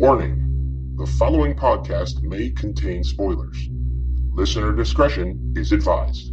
Warning the following podcast may contain spoilers. Listener discretion is advised.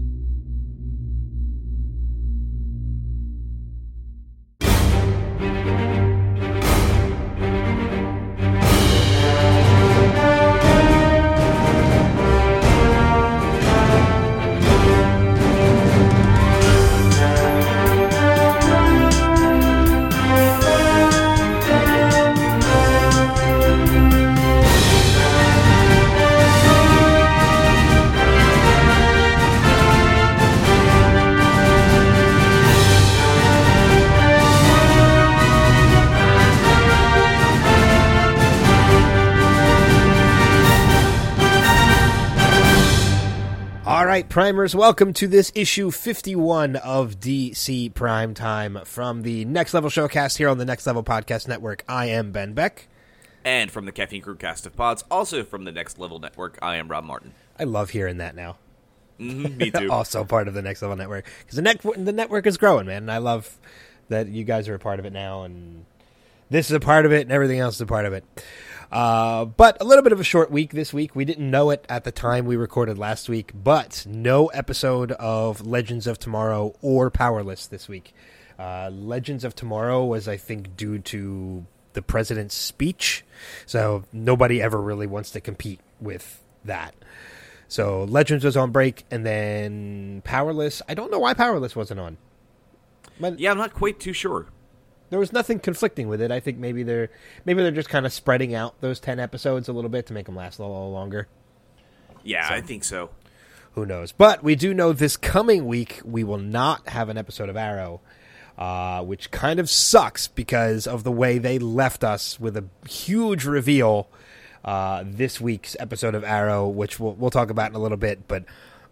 Primers, welcome to this issue 51 of DC Primetime from the Next Level Showcast here on the Next Level Podcast Network. I am Ben Beck. And from the Caffeine Crew cast of pods, also from the Next Level Network, I am Rob Martin. I love hearing that now. Mhm, me too. also part of the Next Level Network because the, net- the network is growing, man. And I love that you guys are a part of it now, and this is a part of it, and everything else is a part of it. Uh, but a little bit of a short week this week. We didn't know it at the time we recorded last week, but no episode of Legends of Tomorrow or Powerless this week. Uh, Legends of Tomorrow was, I think, due to the president's speech, so nobody ever really wants to compete with that. So Legends was on break, and then Powerless. I don't know why Powerless wasn't on. But Yeah, I'm not quite too sure. There was nothing conflicting with it. I think maybe they're maybe they're just kind of spreading out those ten episodes a little bit to make them last a little longer. Yeah, I think so. Who knows? But we do know this coming week we will not have an episode of Arrow, uh, which kind of sucks because of the way they left us with a huge reveal uh, this week's episode of Arrow, which we'll, we'll talk about in a little bit. But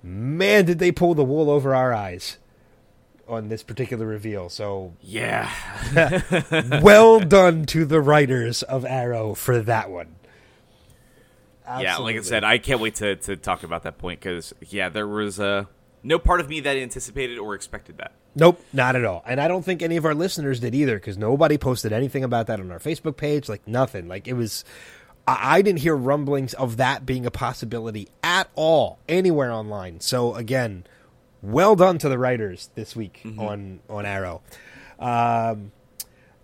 man, did they pull the wool over our eyes on this particular reveal. So Yeah. well done to the writers of Arrow for that one. Yeah, like I said, I can't wait to, to talk about that point because, yeah, there was uh, no part of me that anticipated or expected that. Nope, not at all. And I don't think any of our listeners did either because nobody posted anything about that on our Facebook page. Like nothing. Like it was. I I didn't hear rumblings of that being a possibility at all anywhere online. So again, well done to the writers this week on on Arrow. Um,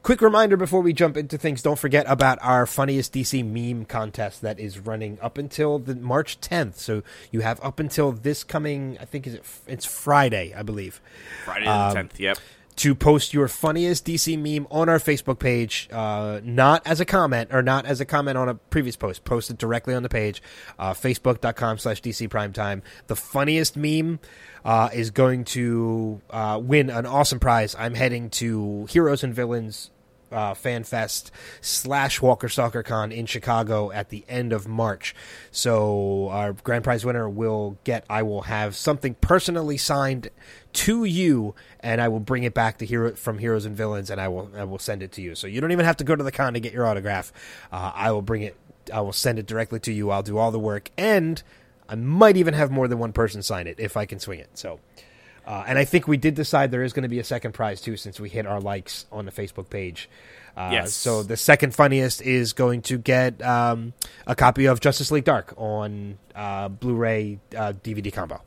quick reminder before we jump into things: don't forget about our funniest DC meme contest that is running up until the March 10th. So you have up until this coming. I think is it? It's Friday, I believe Friday the Um, 10th, yep. To post your funniest DC meme on our Facebook page, uh, not as a comment or not as a comment on a previous post. Post it directly on the page, uh, facebook.com slash DC Primetime. The funniest meme uh, is going to uh, win an awesome prize. I'm heading to Heroes and Villains uh, Fan Fest slash Walker Stalker Con in Chicago at the end of March. So our grand prize winner will get. I will have something personally signed to you, and I will bring it back to hero from Heroes and Villains, and I will I will send it to you. So you don't even have to go to the con to get your autograph. Uh, I will bring it. I will send it directly to you. I'll do all the work, and I might even have more than one person sign it if I can swing it. So. Uh, and I think we did decide there is going to be a second prize too, since we hit our likes on the Facebook page. Uh, Yes. So the second funniest is going to get um, a copy of Justice League Dark on uh, Blu-ray uh, DVD combo,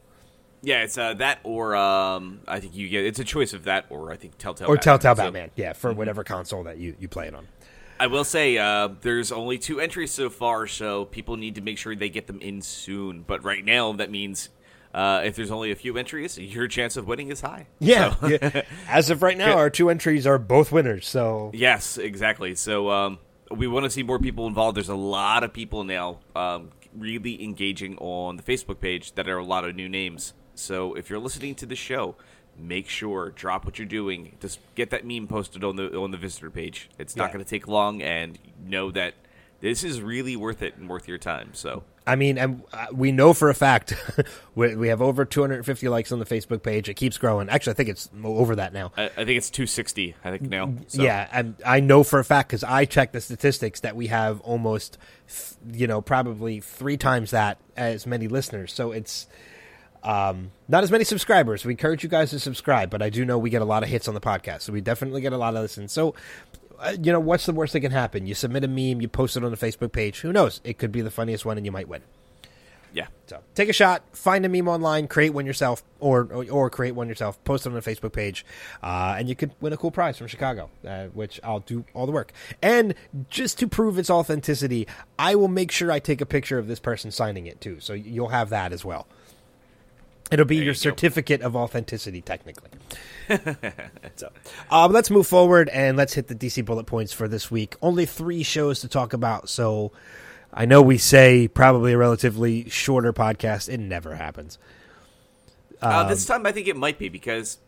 Yeah, it's uh, that or um, I think you get it's a choice of that or I think Telltale or Telltale So- Batman. Yeah, for whatever console that you you play it on. I will say uh, there's only two entries so far, so people need to make sure they get them in soon. But right now, that means uh, if there's only a few entries, your chance of winning is high. Yeah. So- yeah. As of right now, our two entries are both winners. So yes, exactly. So um, we want to see more people involved. There's a lot of people now um, really engaging on the Facebook page that are a lot of new names. So if you're listening to the show, make sure drop what you're doing. Just get that meme posted on the on the visitor page. It's not Yeah. going to take long, and know that this is really worth it and worth your time. So I mean, and uh, we know for a fact we, we have over 250 likes on the Facebook page. It keeps growing. Actually, I think it's over that now. I, I think it's 260. I think now. So, Yeah, and I know for a fact because I checked the statistics that we have almost, you know, probably three times that as many listeners. So it's um, not as many subscribers. We encourage you guys to subscribe, but I do know we get a lot of hits on the podcast, so we definitely get a lot of listens. So uh, you know, what's the worst that can happen? You submit a meme, you post it on the Facebook page. Who knows? It could be the funniest one, and you might win. Yeah. So take a shot, find a meme online, create one yourself, or or, or create one yourself, post it on the Facebook page, uh, and you could win a cool prize from Chicago, uh, which I'll do all the work. And just to prove its authenticity, I will make sure I take a picture of this person signing it too, so you'll have that as well. It'll be There your you go. certificate of authenticity, technically. so, uh, let's move forward and let's hit the DC bullet points for this week. Only three shows to talk about, so I know we say probably a relatively shorter podcast. It never happens. Uh, this time I think it might be because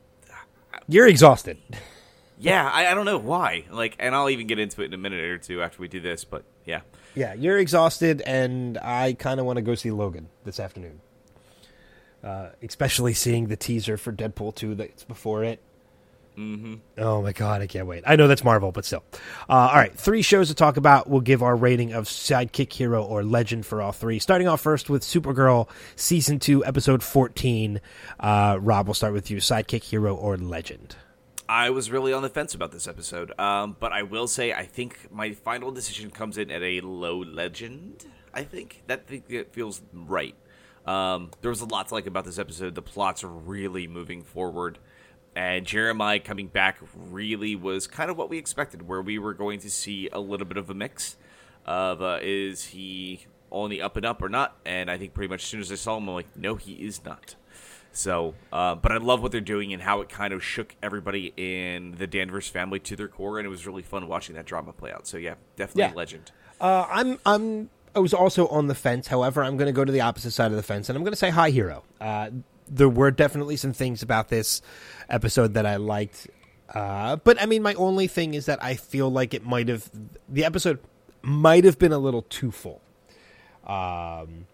You're exhausted. yeah, I, I don't know why. Like, and I'll even get into it in a minute or two after we do this. But yeah, Yeah, you're exhausted, and I kind of want to go see Logan this afternoon. Uh, especially seeing the teaser for Deadpool 2 that's before it. Mm-hmm. Oh my god, I can't wait. I know that's Marvel, but still. Uh, all right, three shows to talk about. We'll give our rating of Sidekick Hero or Legend for all three. Starting off first with Supergirl, Season 2, Episode 14. Uh, Rob, we'll start with you. Sidekick Hero or Legend? I was really on the fence about this episode. Um, but I will say I think my final decision comes in at a low legend. I think that feels right. Um, there was a lot to like about this episode. The plots are really moving forward. And Jeremiah coming back really was kind of what we expected, where we were going to see a little bit of a mix of uh, is he on the up and up or not? And I think pretty much as soon as I saw him, I'm like, no, he is not. So, uh, but I love what they're doing and how it kind of shook everybody in the Danvers family to their core, and it was really fun watching that drama play out. So, yeah, definitely Yeah. legend. Uh, I'm I'm I was also on the fence. However, I'm going to go to the opposite side of the fence, and I'm going to say High Hero. Uh, there were definitely some things about this episode that I liked, uh, but I mean, my only thing is that I feel like it might have the episode might have been a little too full, um,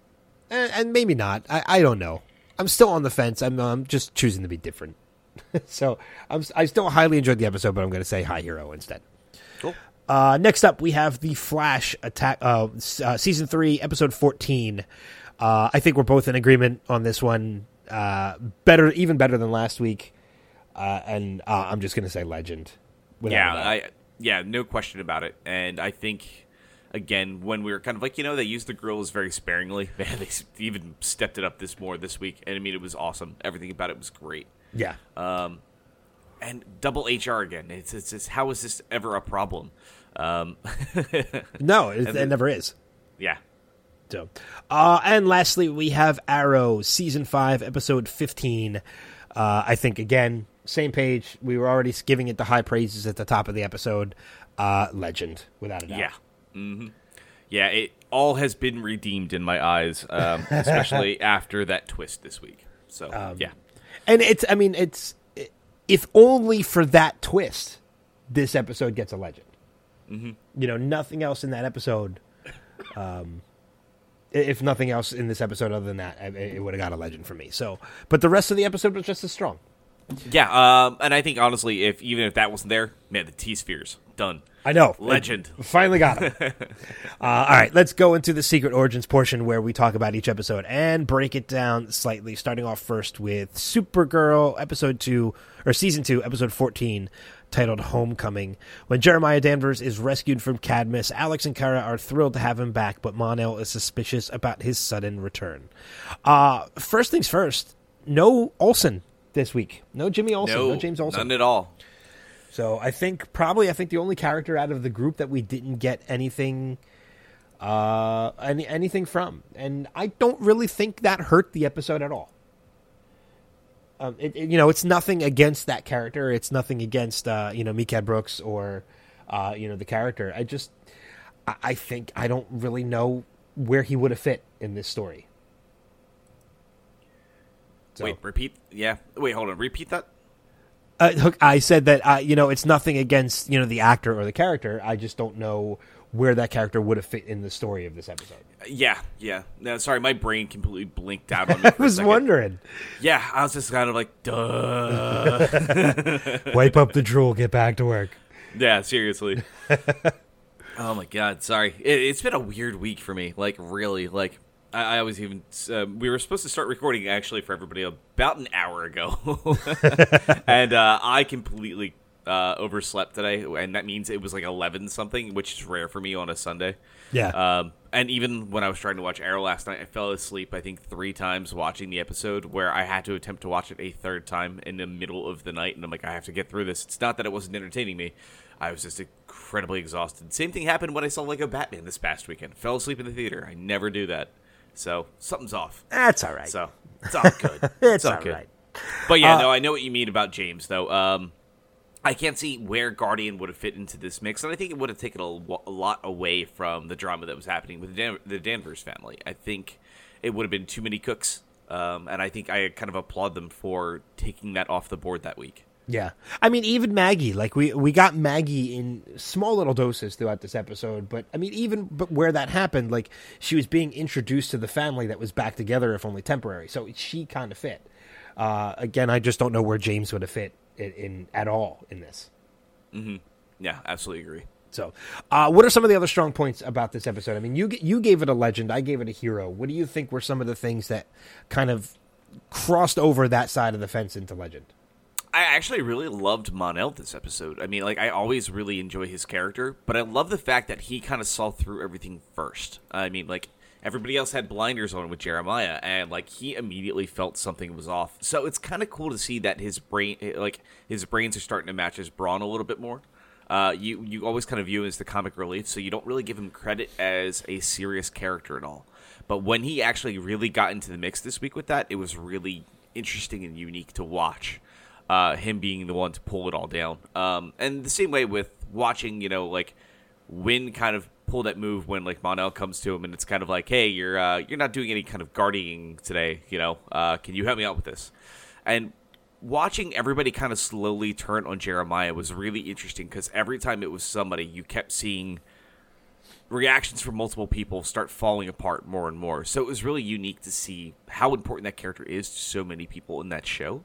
and, and maybe not. I, I don't know. I'm still on the fence. I'm, I'm just choosing to be different. so I'm I still highly enjoyed the episode, but I'm going to say High Hero instead. Cool. Uh, next up, we have the Flash attack, uh, uh, season three, episode fourteen. Uh, I think we're both in agreement on this one. Uh, better, even better than last week. Uh, and uh, I'm just going to say Legend. Yeah. I yeah, no question about it. And I think again when we were kind of like you know they used the grills very sparingly. Man, they even stepped it up this more this week, and I mean it was awesome. Everything about it was great. yeah. And double HR again. It's it's, it's how is this ever a problem? Um, no, it, and it never is. yeah, So, uh, and lastly, we have Arrow season five, episode fifteen. Uh, I think again, same page. We were already giving it the high praises at the top of the episode. Uh, legend, without a doubt. Yeah. hmm Yeah, it all has been redeemed in my eyes, um, especially after that twist this week. So, Um, yeah. And it's, I mean, it's, if only for that twist, this episode gets a legend. Mm-hmm. You know, nothing else in that episode. Um, if nothing else in this episode other than that, it, it would have got a legend for me. So, but the rest of the episode was just as strong. Yeah, um, and I think honestly, if even if that wasn't there, man, the T spheres done. I know. Legend. Finally got him. uh, all right, let's go into the secret origins portion where we talk about each episode and break it down slightly. Starting off first with Supergirl, episode two or season two, episode fourteen, titled "Homecoming." When Jeremiah Danvers is rescued from Cadmus, Alex and Kara are thrilled to have him back, but Mon-El is suspicious about his sudden return. Uh, first things first. No Olsen this week. No Jimmy Olsen. No, No, James Olsen. none at all. So I think probably I think the only character out of the group that we didn't get anything uh any anything from. And I don't really think that hurt the episode at all. Um it, it- you know, it's nothing against that character. It's nothing against uh, you know, Mehcad Brooks or uh, you know, the character. I just I, I think I don't really know where he would have fit in this story. So- Wait, repeat. Yeah. Wait, hold on. Repeat that. uh, Hook, I said that uh, you know it's nothing against you know the actor or the character. I just don't know where that character would have fit in the story of this episode. Yeah, yeah. No, sorry, my brain completely blinked out on me. I was wondering. Yeah, I was just kind of like, duh. Wipe up the drool. Get back to work. yeah, seriously. oh my god, sorry. It, it's been a weird week for me. Like, really. Like, I, I was even. Uh, we were supposed to start recording actually for everybody about an hour ago, and uh, I completely uh, overslept today, and that means it was like eleven something, which is rare for me on a Sunday. Yeah. Um, and even when I was trying to watch Arrow last night, I fell asleep. I think three times watching the episode, where I had to attempt to watch it a third time in the middle of the night, and I'm like, I have to get through this. It's not that it wasn't entertaining me. I was just incredibly exhausted. Same thing happened when I saw Lego Batman this past weekend. Fell asleep in the theater. I never do that. So something's off. That's all right. So it's all good. it's all all good. right. But yeah, Uh, no, I know what you mean about James, though. Um, I can't see where Guardian would have fit into this mix, and I think it would have taken a, a lot away from the drama that was happening with the, Dan- the Danvers family. I think it would have been too many cooks, um, and I think I kind of applaud them for taking that off the board that week. Yeah, I mean, even Maggie, like we we got Maggie in small little doses throughout this episode, but I mean, even but where that happened, like she was being introduced to the family that was back together, if only temporary. So she kind of fit. Uh, again, I just don't know where James would have fit in, in at all in this. Yeah, absolutely agree. So, uh, what are some of the other strong points about this episode? I mean, you you gave it a legend, I gave it a hero. What do you think were some of the things that kind of crossed over that side of the fence into legend? I actually really loved Mon-El this episode. I mean, like I always really enjoy his character, but I love the fact that he kind of saw through everything first. I mean, like everybody else had blinders on with Jeremiah, and like he immediately felt something was off. So it's kind of cool to see that his brain, like his brains, are starting to match his brawn a little bit more. Uh, you you always kind of view him as the comic relief, so you don't really give him credit as a serious character at all. But when he actually really got into the mix this week with that, it was really interesting and unique to watch uh, him being the one to pull it all down. Um, and the same way with watching, you know, like Winn kind of pull that move when like Mon-El comes to him, and it's kind of like, hey, you're uh, you're not doing any kind of guarding today, you know. Uh, can you help me out with this? And watching everybody kind of slowly turn on Jeremiah was really interesting because every time it was somebody, you kept seeing reactions from multiple people start falling apart more and more. So it was really unique to see how important that character is to so many people in that show.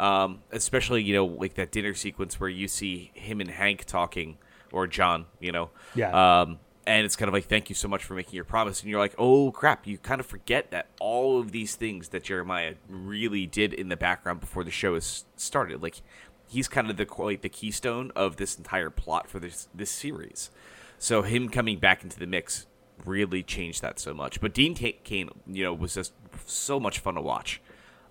Um, especially, you know, like that dinner sequence where you see him and Hank talking, or John, you know. Yeah. Um, and it's kind of like, thank you so much for making your promise. And you're like, oh crap, you kind of forget that all of these things that Jeremiah really did in the background before the show is started. Like, he's kind of the like the keystone of this entire plot for this this series. So him coming back into the mix really changed that so much. But Dean Cain, you know, was just so much fun to watch.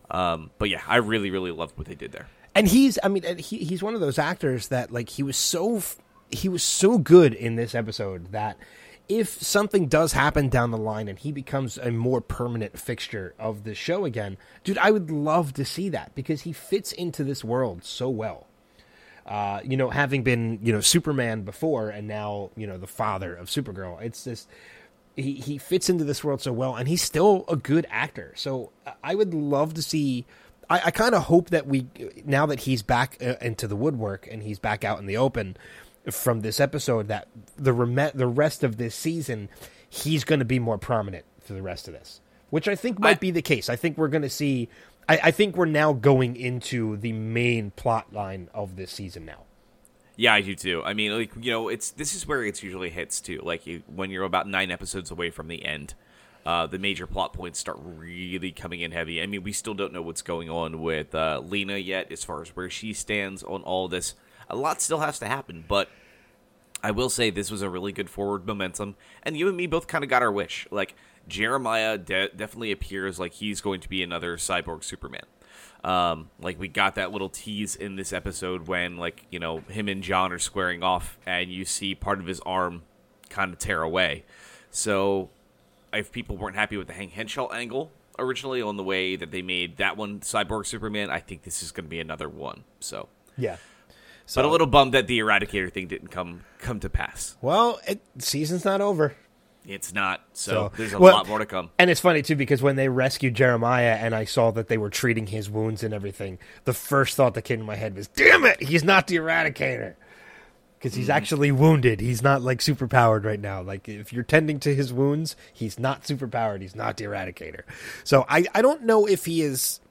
Um, but yeah, I really, really loved what they did there. and he's i mean, he, he's one of those actors that like he was so he was so good in this episode that if something does happen down the line and he becomes a more permanent fixture of the show again dude i would love to see that because he fits into this world so well uh, you know having been you know superman before and now you know the father of supergirl it's this he, he fits into this world so well and he's still a good actor. So I- i would love to see i, I kind of hope that we now that he's back uh, into the woodwork and he's back out in the open from this episode that the rem- the rest of this season he's going to be more prominent for the rest of this which i think might I- be the case. I think we're going to see I, I think we're now going into the main plot line of this season now Yeah, I do too. I mean, like you know, it's this is where it's usually hits too. Like you, when you're about nine episodes away from the end, uh, the major plot points start really coming in heavy. I mean, we still don't know what's going on with uh, Lena yet, as far as where she stands on all this. A lot still has to happen, but I will say this was a really good forward momentum, and you and me both kind of got our wish. Like Jeremiah de- definitely appears like he's going to be another cyborg Superman. Um, like we got that little tease in this episode when like you know him and John are squaring off, and you see part of his arm kind of tear away. So if people weren't happy with the Hank Henshaw angle originally on the way that they made that one cyborg Superman, I think this is going to be another one. So. yeah But a little bummed that the Eradicator thing didn't come come to pass. well it, season's not over It's not. So, So- there's a well, lot more to come. And it's funny too because when they rescued Jeremiah and I saw that they were treating his wounds and everything, the first thought that came to my head was, "Damn it, he's not the Eradicator." Because he's mm. actually wounded. He's not like superpowered right now. Like if you're tending to his wounds, he's not superpowered. He's not the Eradicator. So I I don't know if he is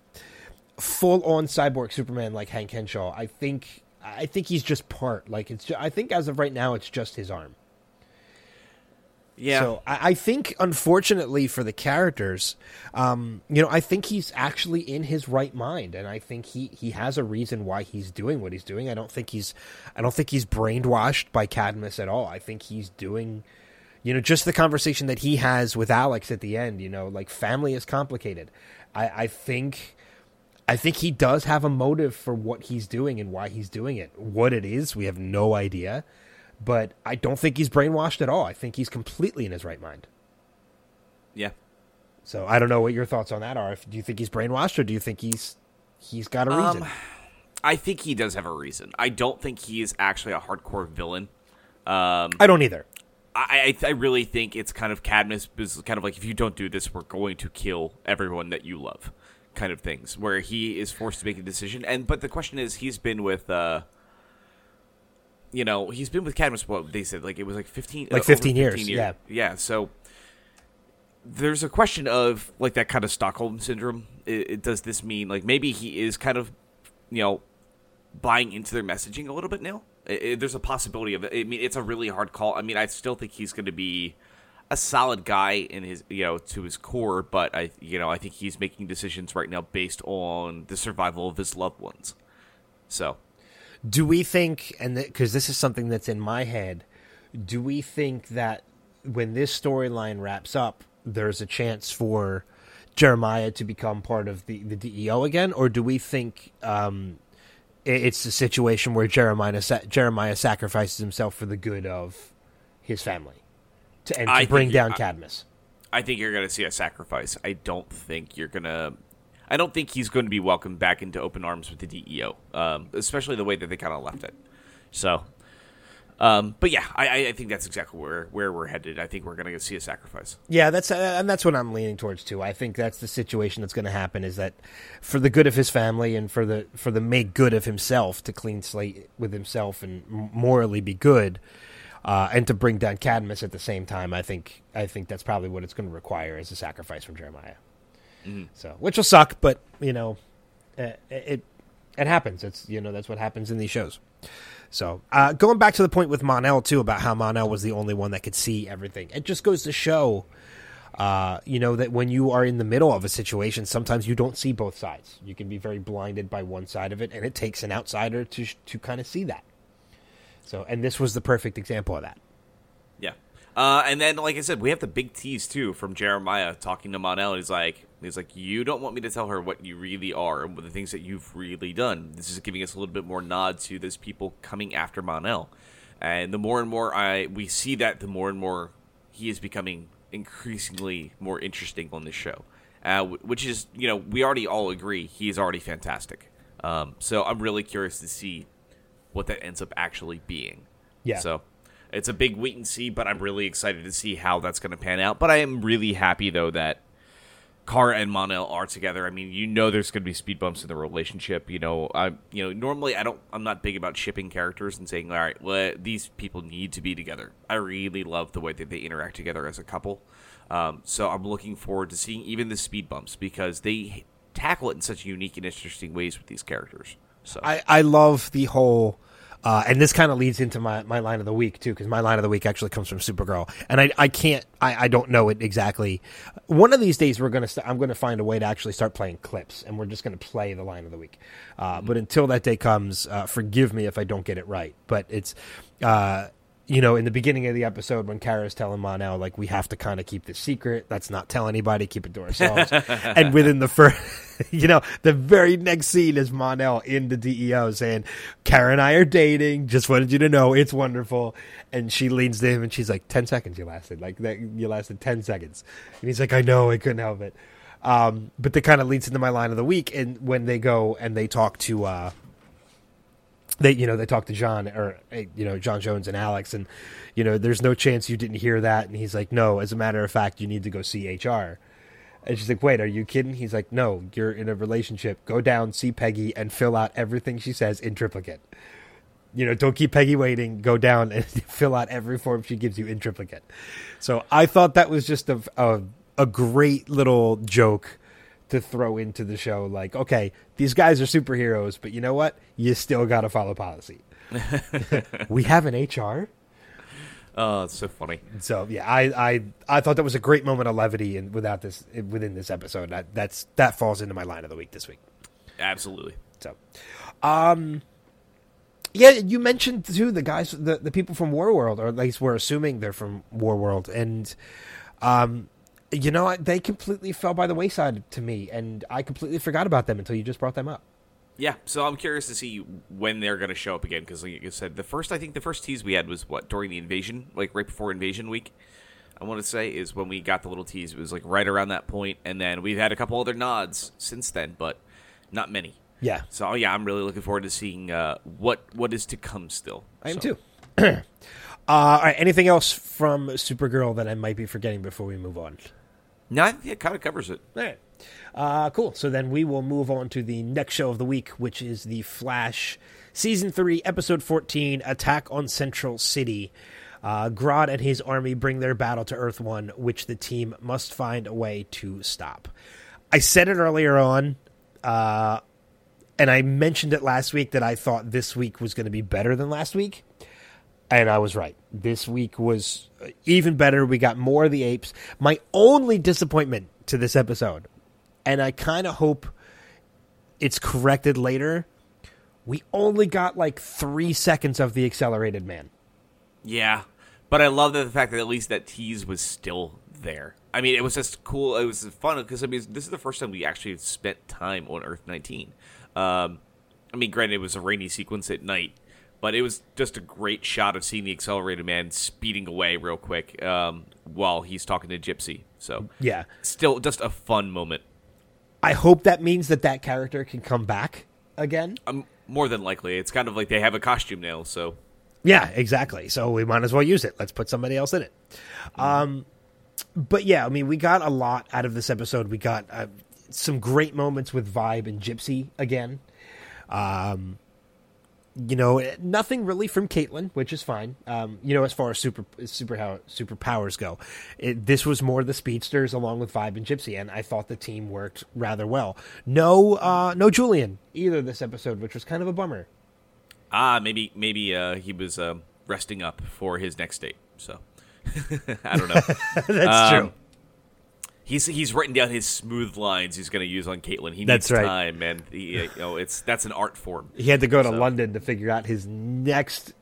full on cyborg Superman like Hank Henshaw. I think I think he's just part. Like it's ju- I think as of right now it's just his arm. Yeah. So I, I think, unfortunately for the characters, um, you know, I think he's actually in his right mind, and I think he he has a reason why he's doing what he's doing. I don't think he's, I don't think he's brainwashed by Cadmus at all. I think he's doing, you know, just the conversation that he has with Alex at the end. You know, like family is complicated. I, I think. I think he does have a motive for what he's doing and why he's doing it. What it is, we have no idea but I don't think he's brainwashed at all. I think he's completely in his right mind. Yeah. So I don't know what your thoughts on that are. If, do you think he's brainwashed, or do you think he's he's got a reason? Um, I think he does have a reason. I don't think he is actually a hardcore villain. Um, I don't either. I, I I really think it's kind of Cadmus is kind of like if you don't do this, we're going to kill everyone that you love, kind of things. Where he is forced to make a decision, and but the question is, he's been with. Uh, you know, he's been with Cadmus. What they said, like it was like fifteen, Like uh, 15 over years, yeah. yeah. So there's a question of like that kind of Stockholm syndrome. It, it, does this mean like maybe he is kind of, you know, buying into their messaging a little bit now? It, it- there's a possibility of it. I mean, it's a really hard call. I mean, I still think he's going to be a solid guy in his, you know, to his core, but I, you know, I think he's making decisions right now based on the survival of his loved ones. So Do we think, and because this is something that's in my head, do we think that when this storyline wraps up, there's a chance for Jeremiah to become part of the, the DEO again, or do we think um, i- it's a situation where Jeremiah sa- Jeremiah sacrifices himself for the good of his family to and to I bring down I- Cadmus? I think you're going to see a sacrifice. I don't think you're going to. I don't think he's going to be welcomed back into open arms with the DEO, um, especially the way that they kind of left it. So, um, but yeah, I, I- think that's exactly where where we're headed. I think we're going to see a sacrifice. Yeah, that's uh, and that's what I'm leaning towards too. I think that's the situation that's going to happen is that for the good of his family and for the for the make good of himself to clean slate with himself and morally be good, uh, and to bring down Cadmus at the same time. I think I think that's probably what it's going to require as a sacrifice from Jeremiah. So, which will suck, but you know, it, it it happens. It's you know that's what happens in these shows. So uh, going back to the point with Mon-El too about how Mon-El was the only one that could see everything. It just goes to show, uh, you know, that when you are in the middle of a situation, sometimes you don't see both sides. You can be very blinded by one side of it, and it takes an outsider to to kind of see that. So, and this was the perfect example of that. Yeah. Uh, and then, like I said, we have the big tease too from Jeremiah talking to Mon-El. He's like, he's like, you don't want me to tell her what you really are and what the things that you've really done. This is giving us a little bit more nod to those people coming after Mon-El. And the more and more I we see that, the more and more he is becoming increasingly more interesting on this show. Uh, which is, you know, we already all agree he is already fantastic. Um, so I'm really curious to see what that ends up actually being. Yeah. So it's a big wait and see, but I'm really excited to see how that's going to pan out. But I am really happy though that Kara and Mon-El are together. I mean, you know, there's going to be speed bumps in the relationship. You know, I you know normally I don't I'm not big about shipping characters and saying all right, well these people need to be together. I really love the way that they interact together as a couple. Um, so I'm looking forward to seeing even the speed bumps because they tackle it in such unique and interesting ways with these characters. So I, I love the whole, uh, and this kind of leads into my, my line of the week too, because my line of the week actually comes from Supergirl, and I, I can't I, I don't know it exactly. One of these days we're gonna st- I'm gonna find a way to actually start playing clips, and we're just gonna play the line of the week. Uh, But until that day comes, uh, forgive me if I don't get it right. But it's. You know, in the beginning of the episode, when Kara's telling Mon-El, like, we have to kind of keep this secret. Let's not tell anybody. Keep it to ourselves. and within the first, you know, the very next scene is Mon-El in the DEO saying, Kara and I are dating. Just wanted you to know it's wonderful. And she leans to him and she's like, 10 seconds you lasted. Like, that, you lasted 10 seconds. And he's like, I know, I couldn't help it. Um, but that kind of leads into my line of the week. And when they go and they talk to, uh, they you know they talk to John or uh, you know John Jones and Alex and you know there's no chance you didn't hear that. And he's like no as a matter of fact you need to go see HR and she's like wait are you kidding? He's like no you're in a relationship. Go down see Peggy and fill out everything she says in triplicate. You know don't keep Peggy waiting. Go down and fill out every form she gives you in triplicate. So I thought that was just a a, a great little joke to throw into the show like okay these guys are superheroes but you know what you still got to follow policy we have an hr Oh, it's so funny. So yeah, I, I I thought that was a great moment of levity and without this within this episode. That that's that falls into my line of the week this week. Absolutely. So, um, yeah, you mentioned too the guys, the the people from War World, or at least we're assuming they're from War World, and um, you know they completely fell by the wayside to me, and I completely forgot about them until you just brought them up. Yeah, so I'm curious to see when they're going to show up again because, like you said, the first I think the first tease we had was what during the invasion, like right before invasion week. I want to say is when we got the little tease. It was like right around that point, and then we've had a couple other nods since then, but not many. Yeah, So yeah, I'm really looking forward to seeing uh, what what is to come still. I am So- too. uh, all right, anything else from Supergirl that I might be forgetting before we move on? No, I think it kind of covers it. All right. Uh, cool. So then we will move on to the next show of the week, which is The Flash, Season 3, Episode 14 Attack on Central City. Uh, Grodd and his army bring their battle to Earth 1, which the team must find a way to stop. I said it earlier on, uh, and I mentioned it last week that I thought this week was going to be better than last week. And I was right. This week was uh, even better. We got more of the apes. My only disappointment to this episode, and I kind of hope it's corrected later, we only got like three seconds of the accelerated man. Yeah, but I love the fact that at least that tease was still there. I mean, it was just cool. It was fun because I mean, this is the first time we actually spent time on Earth 19. Um, I mean, granted, it was a rainy sequence at night, but it was just a great shot of seeing the accelerated man speeding away real quick um, while he's talking to Gypsy. So Yeah. still just a fun moment. I hope that means that that character can come back again. Um, more than likely, it's kind of like they have a costume now. So Yeah, exactly. So we might as well use it. Let's put somebody else in it. Um, but yeah, I mean, we got a lot out of this episode. We got uh, some great moments with Vibe and Gypsy again. Um, you know, nothing really from Caitlin, which is fine. Um, you know, as far as super super how superpowers go, it, this was more the speedsters along with Vibe and Gypsy, and I thought the team worked rather well. No, uh, no Julian either this episode, which was kind of a bummer. ah, maybe maybe uh, he was uh, resting up for his next date. So I don't know. That's Um, true. He's he's written down his smooth lines he's going to use on Caitlin. He That's needs right. time, man. He, you know, it's that's an art form. He had to go to So- London to figure out his next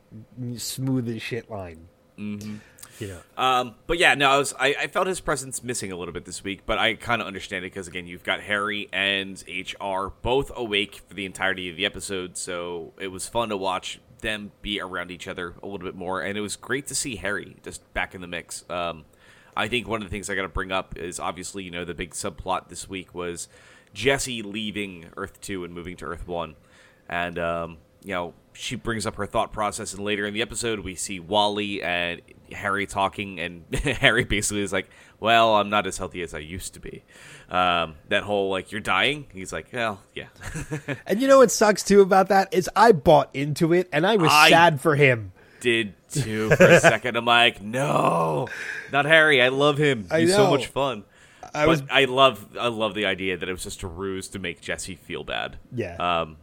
smooth as shit line. Mm-hmm. You know, Um, but yeah, no, I was I, I felt his presence missing a little bit this week, but I kind of understand it because again, you've got Harry and HR both awake for the entirety of the episode, so it was fun to watch them be around each other a little bit more, and it was great to see Harry just back in the mix. Um, I think one of the things I got to bring up is obviously you know the big subplot this week was Jesse leaving Earth Two and moving to Earth One, and um, you know she brings up her thought process, and later in the episode we see Wally and Harry talking, and Harry basically is like, "Well, I'm not as healthy as I used to be." Um, that whole like you're dying. He's like, "Well, yeah." and you know what sucks too about that is I bought into it and I was I- sad for him. Did too for a second. I'm like, no, not Harry. I love him. He's so much fun. I but was I love I love the idea that it was just a ruse to make Jesse feel bad. Yeah. Um,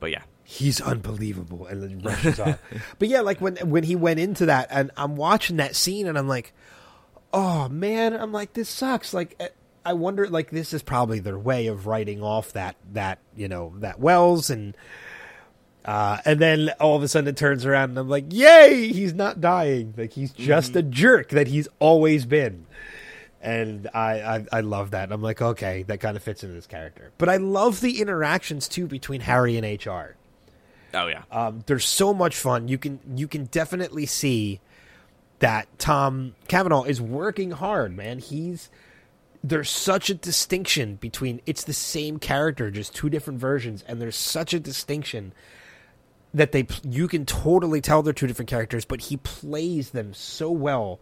but yeah, he's unbelievable and then rushes off. But yeah, like when when he went into that and I'm watching that scene and I'm like, oh man, I'm like this sucks. Like eh, I wonder, like this is probably their way of writing off that that you know that Wells and. Uh, and then all of a sudden it turns around and I'm like, yay, he's not dying. Like he's just a jerk that he's always been. And I, I, I love that. I'm like, okay, that kind of fits into this character. But I love the interactions too between Harry and HR. oh yeah, Um, there's so much fun. You can you can definitely see that Tom Cavanagh is working hard, man. He's there's such a distinction between it's the same character, just two different versions, and there's such a distinction that they you can totally tell they're two different characters, but he plays them so well,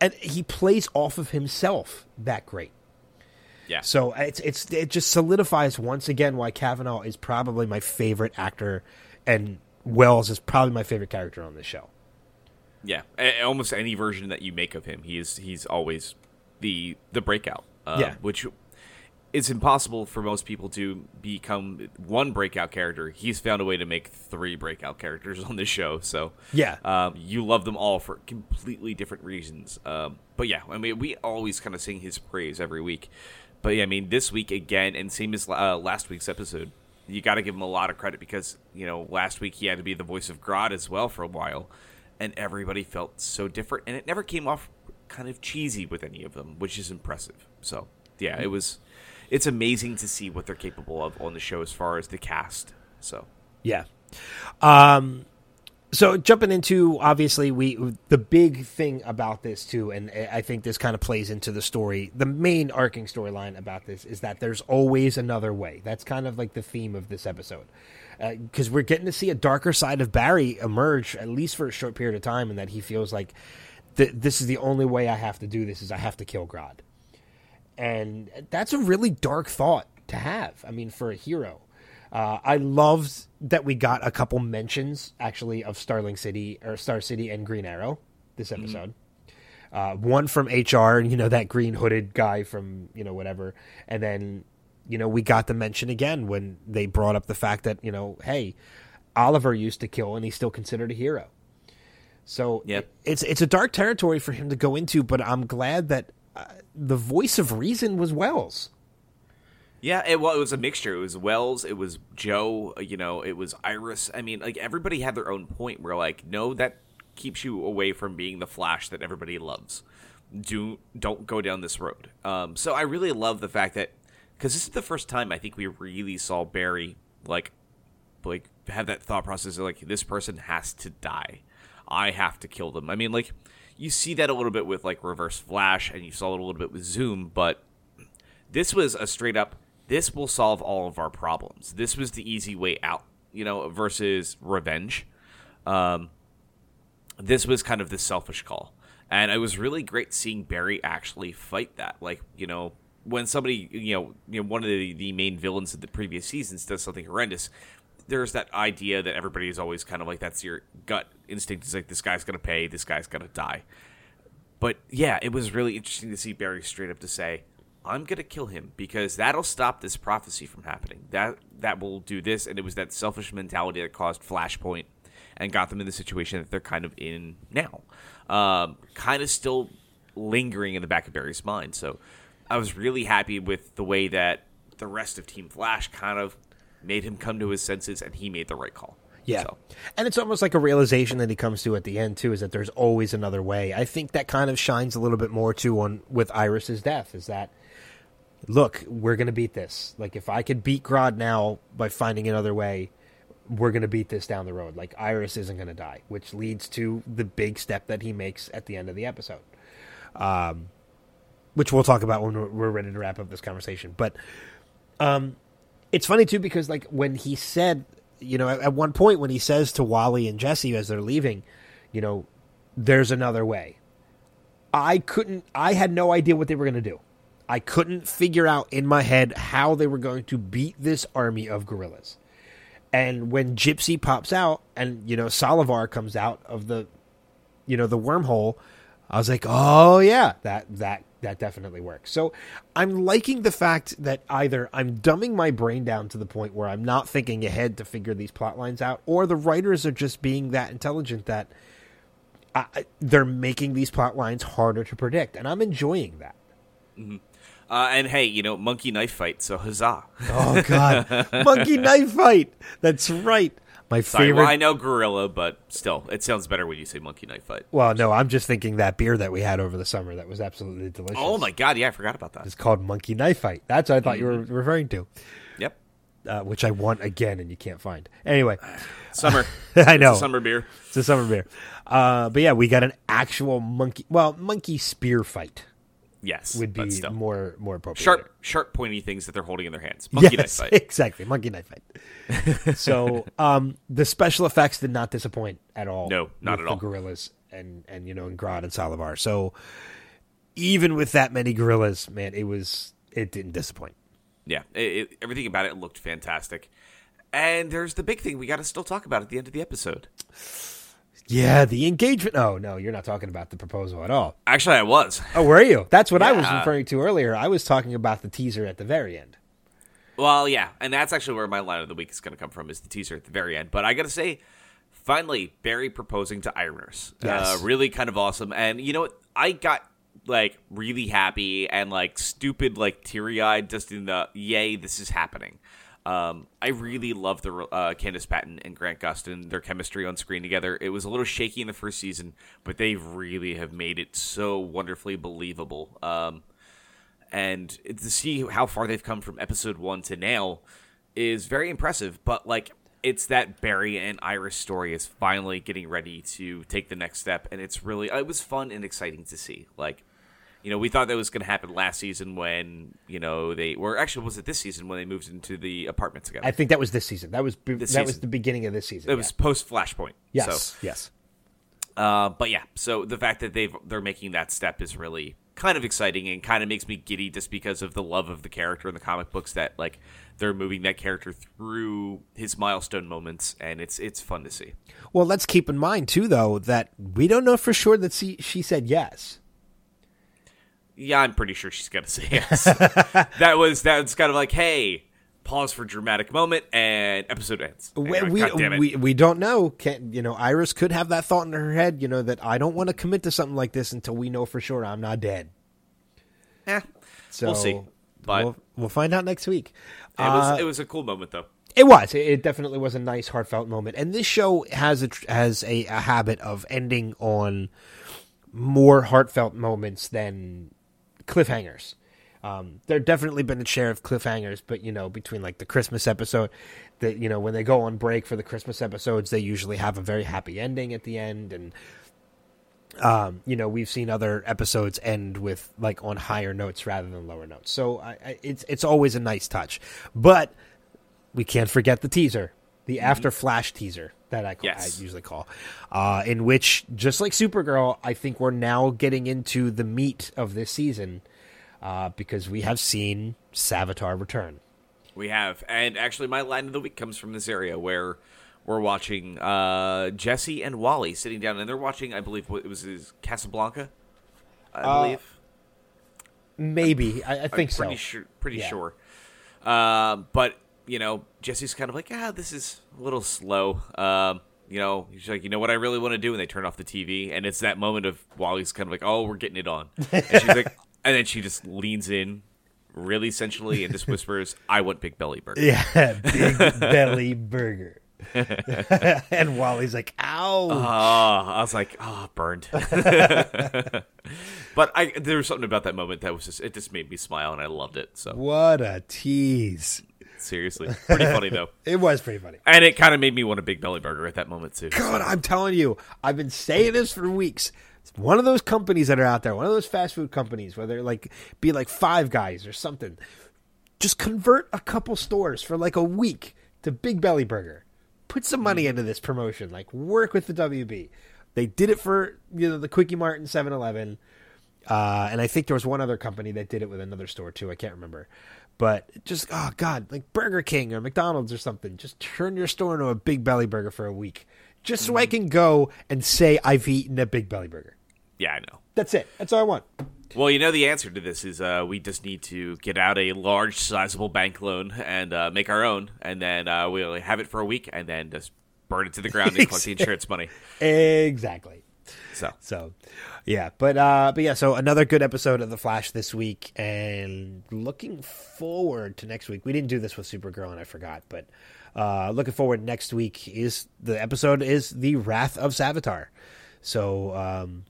and he plays off of himself that great. yeah. So it's it's it just solidifies once again why Cavanagh is probably my favorite actor, and Wells is probably my favorite character on this show. Yeah, a- almost any version that you make of him, he is he's always the the breakout. Uh, Yeah. which it's impossible for most people to become one breakout character. He's found a way to make three breakout characters on this show. So Yeah. um, you love them all for completely different reasons. Um, but yeah, I mean, we always kind of sing his praise every week. But yeah, I mean, this week again, and same as uh, last week's episode, you got to give him a lot of credit because you know last week he had to be the voice of Grodd as well for a while, and everybody felt so different, and it never came off kind of cheesy with any of them, which is impressive. So yeah, it was. It's amazing to see what they're capable of on the show as far as the cast. So Yeah. Um so jumping into obviously we the big thing about this too and I think this kind of plays into the story. The main arcing storyline about this is that there's always another way. That's kind of like the theme of this episode. Because we're getting to see a darker side of Barry emerge, at least for a short period of time, and that he feels like th- this is the only way I have to do this is I have to kill Grodd and that's a really dark thought to have. I mean, for a hero, uh, I loved that we got a couple mentions actually of Starling City or Star City and Green Arrow this episode. Uh, one from HR, you know that green hooded guy from you know whatever, and then you know we got the mention again when they brought up the fact that you know hey, Oliver used to kill and he's still considered a hero. So Yep. it's it's a dark territory for him to go into, but I'm glad that the voice of reason was Wells. Yeah, it, well, it was a mixture. It was Wells, it was Joe, uh, you know, it was Iris. I mean, like everybody had their own point. Where like, no, that keeps you away from being the Flash that everybody loves. Do don't go down this road. Um, so I really love the fact that because this is the first time I think we really saw Barry like like have that thought process of like this person has to die. I have to kill them. I mean, like you see that a little bit with like Reverse Flash, and you saw it a little bit with Zoom, but this was a straight up this will solve all of our problems. This was the easy way out you know versus revenge. Um, this was kind of the selfish call. And it was really great seeing barry actually fight that. Like you know when somebody you know you know one of the, the main villains of the previous seasons does something horrendous there's that idea that everybody is always kind of like that's your gut instinct is like this guy's gonna pay this guy's gonna die but yeah, it was really interesting to see Barry straight up to say, "I'm gonna kill him because that'll stop this prophecy from happening. That that will do this." And it was that selfish mentality that caused Flashpoint and got them in the situation that they're kind of in now, um, kind of still lingering in the back of Barry's mind. So I was really happy with the way that the rest of Team Flash kind of made him come to his senses, and he made the right call. Yeah. So, And it's almost like a realization that he comes to at the end too is that there's always another way. I think that kind of shines a little bit more too on with Iris's death is that look, we're going to beat this. Like if I could beat Grodd now by finding another way, we're going to beat this down the road. Like Iris isn't going to die, which leads to the big step that he makes at the end of the episode. Um which we'll talk about when we're- we're ready to wrap up this conversation. But um it's funny too because like when he said you know at, at one point when he says to wally and jesse as they're leaving you know there's another way. I couldn't i had no idea what they were going to do. I couldn't figure out in my head how they were going to beat this army of gorillas and when gypsy pops out and you know solovar comes out of the you know the wormhole i was like oh yeah that that that definitely works. So i'm liking the fact that either i'm dumbing my brain down to the point where i'm not thinking ahead to figure these plot lines out or the writers are just being that intelligent that I, I- they're making these plot lines harder to predict and i'm enjoying that. Uh, and hey, you know, monkey knife fight. So huzzah! oh god. Monkey knife fight! That's right my Sorry, favorite well, I know gorilla, but still, it sounds better when you say monkey knife fight. Well, no, I'm just thinking that beer that we had over the summer that was absolutely delicious. Oh my god, yeah, I forgot about that. It's called Monkey Knife Fight. That's what I thought you were referring to, Yep, uh, which I want again and you can't find. Anyway, summer. I know It's a summer beer. it's a summer beer. Uh, but yeah, we got an actual monkey. Well, monkey spear fight Yes, would be more more appropriate. sharp, sharp, pointy things that they're holding in their hands. Monkey yes, knife fight. exactly. Monkey knife fight. so, um, the special effects did not disappoint at all. No, not at all. The gorillas and and you know, and Grodd and Solovar. So, even with that many gorillas, man, it was it didn't disappoint. Yeah, it, it, everything about it looked fantastic. And there's the big thing we got to still talk about at the end of the episode. Yeah, the engagement. Oh no, you're not talking about the proposal at all. Actually, I was. Oh, were you? That's what I was referring to earlier. I was talking about the teaser at the very end. Well, yeah, and that's actually where my line of the week is going to come from is the teaser at the very end. But I got to say, finally, Barry proposing to Iris. Yes. Uh, really kind of awesome. And you know what? I got like really happy and like stupid, like teary eyed, just in the yay, this is happening. Um, I really love the uh, Candice Patton and Grant Gustin, their chemistry on screen together. It was a little shaky in the first season, but they really have made it so wonderfully believable. Um, and to see how far they've come from episode one to now is very impressive. But like, it's that Barry and Iris story is finally getting ready to take the next step, and it's really it was fun and exciting to see. Like, you know, we thought that was going to happen last season when you know they were actually was it this season when they moved into the apartment together. I think that was this season. That was be- that This was the beginning of this season. it was post Flashpoint. yeah. So, yes, yes. Uh, but yeah, so the fact that they've they're making that step is really kind of exciting and kind of makes me giddy just because of the love of the character in the comic books that like they're moving that character through his milestone moments and it's it's fun to see. Well, let's keep in mind too, though, that we don't know for sure that she, she said yes. Yeah, I'm pretty sure she's gonna say yes. that was that's kind of like, hey, pause for dramatic moment and episode ends. We, we, God damn it. we, we don't know. Can you know? Iris could have that thought in her head. You know that I don't want to commit to something like this until we know for sure I'm not dead. Yeah, So We'll see. But- we'll, we'll find out next week. it was Uh, it was a cool moment though. It was. It- It definitely was a nice, heartfelt moment. And this show has a has a, a habit of ending on more heartfelt moments than cliffhangers. Um, there definitely been a share of cliffhangers, but you know, between like the Christmas episode, that you know, when they go on break for the Christmas episodes, they usually have a very happy ending at the end, and um, you know, we've seen other episodes end with like on higher notes rather than lower notes. So I, I, it's it's always a nice touch, but we can't forget the teaser, the after flash teaser that I, call, Yes. I usually call, uh, in which just like Supergirl, I think we're now getting into the meat of this season uh, because we have seen Savitar return. We have, and actually, my line of the week comes from this area where we're watching uh, Jesse and Wally sitting down, and they're watching. I believe what it was Casablanca. I Uh, believe. Maybe I, I think I'm pretty so. sure. Pretty Yeah. sure. Um, but you know, Jesse's kind of like, ah, this is a little slow. Um, you know, he's like, you know what I really want to do, and they turn off the TV, and it's that moment of Wally's kind of like, oh, we're getting it on, and she's like, and then she just leans in, really sensually, and just whispers, I want Big Belly Burger. Yeah, big belly burger. and Wally's like, "Ow!" Oh, I was like, oh, burned. but I there was something about that moment that was just it just made me smile and I loved it. So what a tease! Seriously, pretty funny though, It was pretty funny. and it kind of made me want a big belly burger at that moment too. God, I'm telling you, I've been saying this for weeks. It's one of those companies that are out there, one of those fast food companies, whether like be like Five Guys or something. Just convert a couple stores for like a week to Big Belly Burger. Put some money into this promotion. Like work with the WB. They did it for you know the Kwik-E-Mart and 7-Eleven. Uh, and I think there was one other company that did it with another store too. I can't remember. But just oh god, like Burger King or McDonald's or something. Just turn your store into a Big Belly Burger for a week, just so I can go and say I've eaten a Big Belly Burger. Yeah, I know. That's it. That's all I want. Well, you know the answer to this is uh, we just need to get out a large, sizable bank loan and uh, make our own, and then uh, we'll have it for a week, and then just burn it to the ground and collect the insurance money. Exactly. So So, yeah, but uh, but yeah, so another good episode of The Flash this week, and looking forward to next week. We didn't do this with Supergirl, and I forgot, but uh, looking forward next week is the episode is the Wrath of Savitar. So um,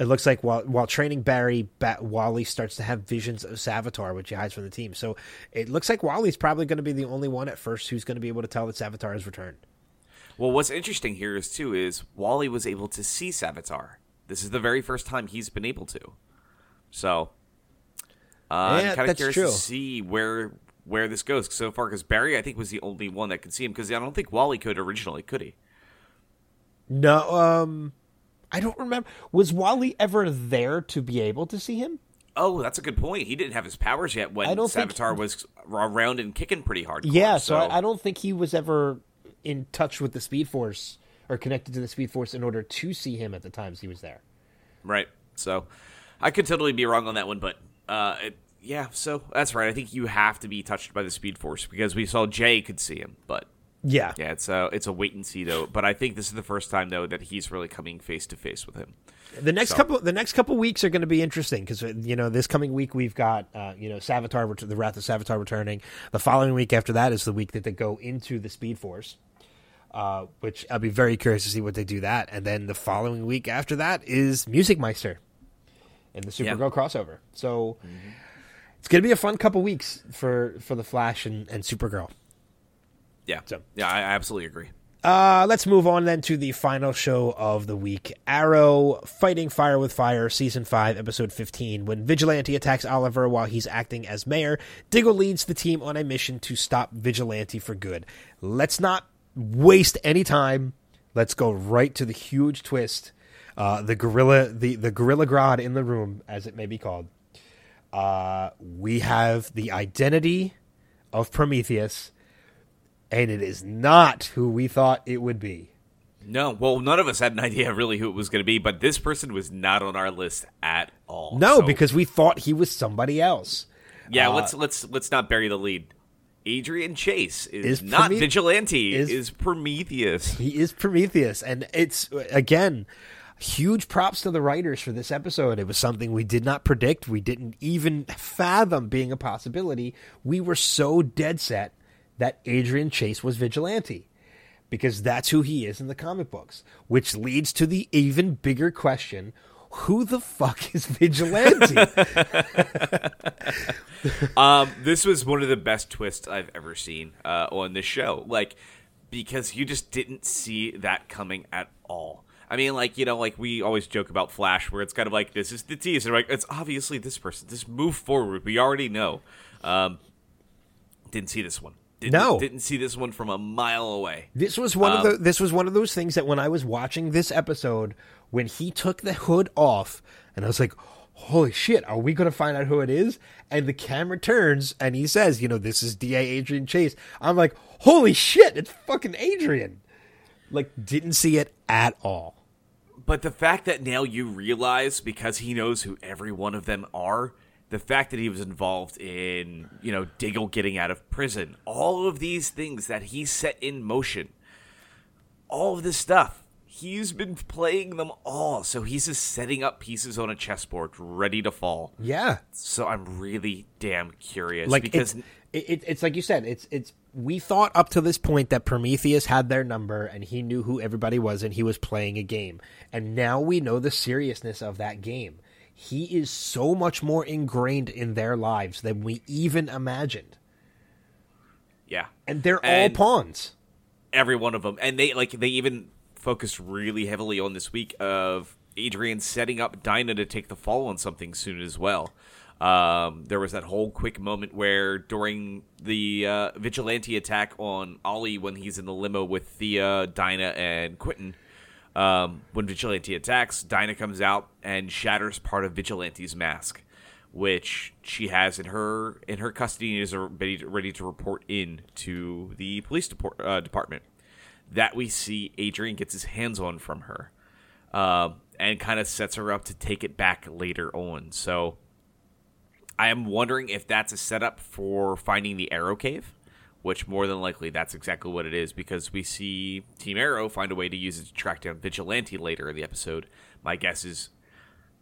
it looks like while while training Barry, ba- Wally starts to have visions of Savitar, which he hides from the team. So it looks like Wally's probably going to be the only one at first who's going to be able to tell that Savitar has returned. Well, what's interesting here is too is Wally was able to see Savitar. This is the very first time he's been able to. So, uh, Yeah, I'm kind of curious true. to see where where this goes so far. Because Barry, I think, was the only one that could see him. Because I don't think Wally could originally, could he? No, um, I don't remember. Was Wally ever there to be able to see him? Oh, that's a good point. He didn't have his powers yet when I don't think- Savitar was around and kicking pretty hard. Yeah, so, I, I don't think he was ever in touch with the Speed Force or connected to the Speed Force in order to see him at the times he was there. Right. So I could totally be wrong on that one, but uh, it, yeah. So that's right. I think you have to be touched by the Speed Force because we saw Jay could see him, but Yeah. yeah, it's a it's a wait and see though. But I think this is the first time though that he's really coming face to face with him. The next So- couple the next couple weeks are going to be interesting because you know this coming week we've got uh, you know Savitar the Wrath of Savitar returning. The following week after that is the week that they go into the Speed Force, uh, which I'll be very curious to see what they do that. And then the following week after that is Music Meister and the Supergirl crossover. So it's going to be a fun couple weeks for for the Flash and, and Supergirl. Yeah, So- yeah, I, I absolutely agree. Uh, let's move on then to the final show of the week Arrow Fighting Fire with Fire, Season 5, Episode 15. When Vigilante attacks Oliver while he's acting as mayor, Diggle leads the team on a mission to stop Vigilante for good. Let's not waste any time. Let's go right to the huge twist. Uh, the gorilla, the, the gorilla Grodd in the room, as it may be called. Uh, we have the identity of Prometheus, and it is not who we thought it would be. No, well, none of us had an idea really who it was going to be, but this person was not on our list at all. No, So, because we thought he was somebody else. yeah, uh, let's let's let's not bury the lead. Adrian Chase is, Is not Promet- vigilante. is- Is, Prometheus? He is Prometheus, and it's again huge props to the writers for this episode. It was something we did not predict. We didn't even fathom being a possibility. We were so dead set that Adrian Chase was vigilante because that's who he is in the comic books, which leads to the even bigger question. Who the fuck is Vigilante? Um, this was one of the best twists I've ever seen uh, on this show. Like, because you just didn't see that coming at all. I mean, like you know, like we always joke about Flash, where it's kind of like this is the teaser. Like it's obviously this person. Just move forward. We already know. Um, didn't see this one. Didn't, No. didn't see this one from a mile away. This was one of the this was one of those things that when I was watching this episode, when he took the hood off, and I was like, "Holy shit, are we going to find out who it is?" And the camera turns, and he says, "You know, this is D.A. Adrian Chase." I'm like, "Holy shit, it's fucking Adrian!" Like, didn't see it at all. But the fact that now you realize because he knows who every one of them are, the fact that he was involved in, you know, Diggle getting out of prison, all of these things that he set in motion, all of this stuff, he's been playing them all. So he's just setting up pieces on a chessboard ready to fall. Yeah, So I'm really damn curious like because it's, it, it, it's like you said it's it's we thought up to this point that prometheus had their number and he knew who everybody was and he was playing a game and now we know the seriousness of that game he is so much more ingrained in their lives than we even imagined yeah. and they're And- all pawns every one of them and they like they even focused really heavily on this week of adrian setting up dinah to take the fall on something soon as well um, there was that whole quick moment where during the uh, vigilante attack on ollie when he's in the limo with thea dinah and quentin um, when vigilante attacks dinah comes out and shatters part of vigilante's mask which she has in her in her custody and is ready to, ready to report in to the police deport, uh, department. That we see Adrian gets his hands on from her, um, and kind of sets her up to take it back later on. So I am wondering if that's a setup for finding the Arrow Cave, which more than likely that's exactly what it is because we see Team Arrow find a way to use it to track down Vigilante later in the episode. My guess is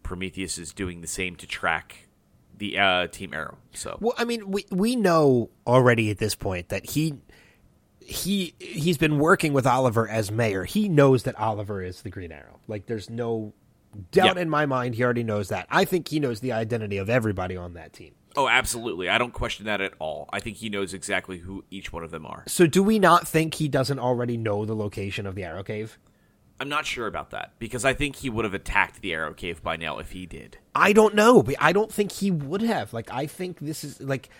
Prometheus is doing the same to track the uh, Team Arrow. So well i mean we we know already at this point that he he he's been working with oliver as mayor he knows that oliver is the green arrow like there's no doubt Yeah. in my mind he already knows that i think he knows the identity of everybody on that team Oh, absolutely. I don't question that at all. I think he knows exactly who each one of them are. so do we not think he doesn't already know the location of the arrow cave I'm not sure about that because I think he would have attacked the Arrow Cave by now if he did. i don't know but i don't think he would have like i think this is like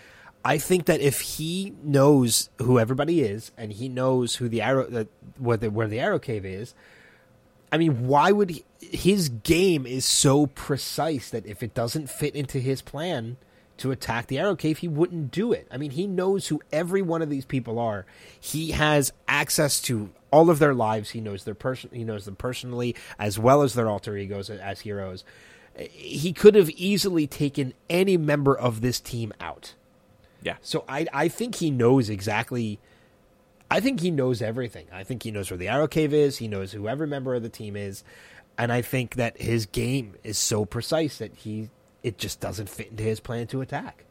i think that if he knows who everybody is and he knows who the arrow that where the, where the arrow cave is I mean, why would he, his game is so precise that if it doesn't fit into his plan to attack the Arrow Cave, he wouldn't do it. I mean, he knows who every one of these people are. He has access to all of their lives. He knows their person. He knows them personally as well as their alter egos as heroes. He could have easily taken any member of this team out. Yeah. So I I think he knows exactly. I think he knows everything. I think he knows where the arrow cave is. He knows who every member of the team is, and I think that his game is so precise that he it just doesn't fit into his plan to attack.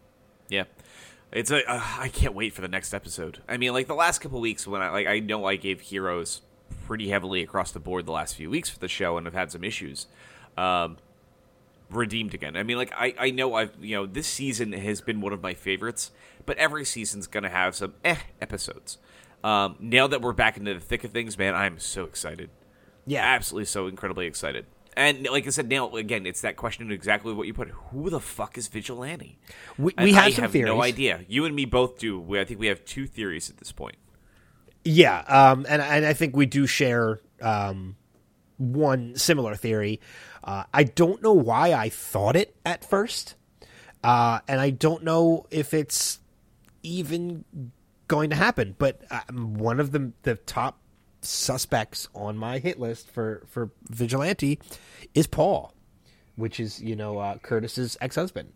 Yeah. It's a. Uh, I can't wait for the next episode. I mean, like the last couple weeks when I like I know I gave heroes pretty heavily across the board the last few weeks for the show and have had some issues. Um, redeemed again. I mean, like I I know I've you know this season has been one of my favorites, but every season's gonna have some eh episodes. Um, now that we're back into the thick of things, man, I'm so excited. Yeah, absolutely, so incredibly excited. And like I said, now again, it's that question of exactly what you put. Who the fuck is Vigilante? We, we have I some have theories. no idea. You and me both do. We, I think we have two theories at this point. Yeah, um, and and I think we do share um, one similar theory. Uh, I don't know why I thought it at first, uh, and I don't know if it's even going to happen. But um, one of the the top suspects on my hit list for for vigilante is Paul, which is you know uh, Curtis's ex husband.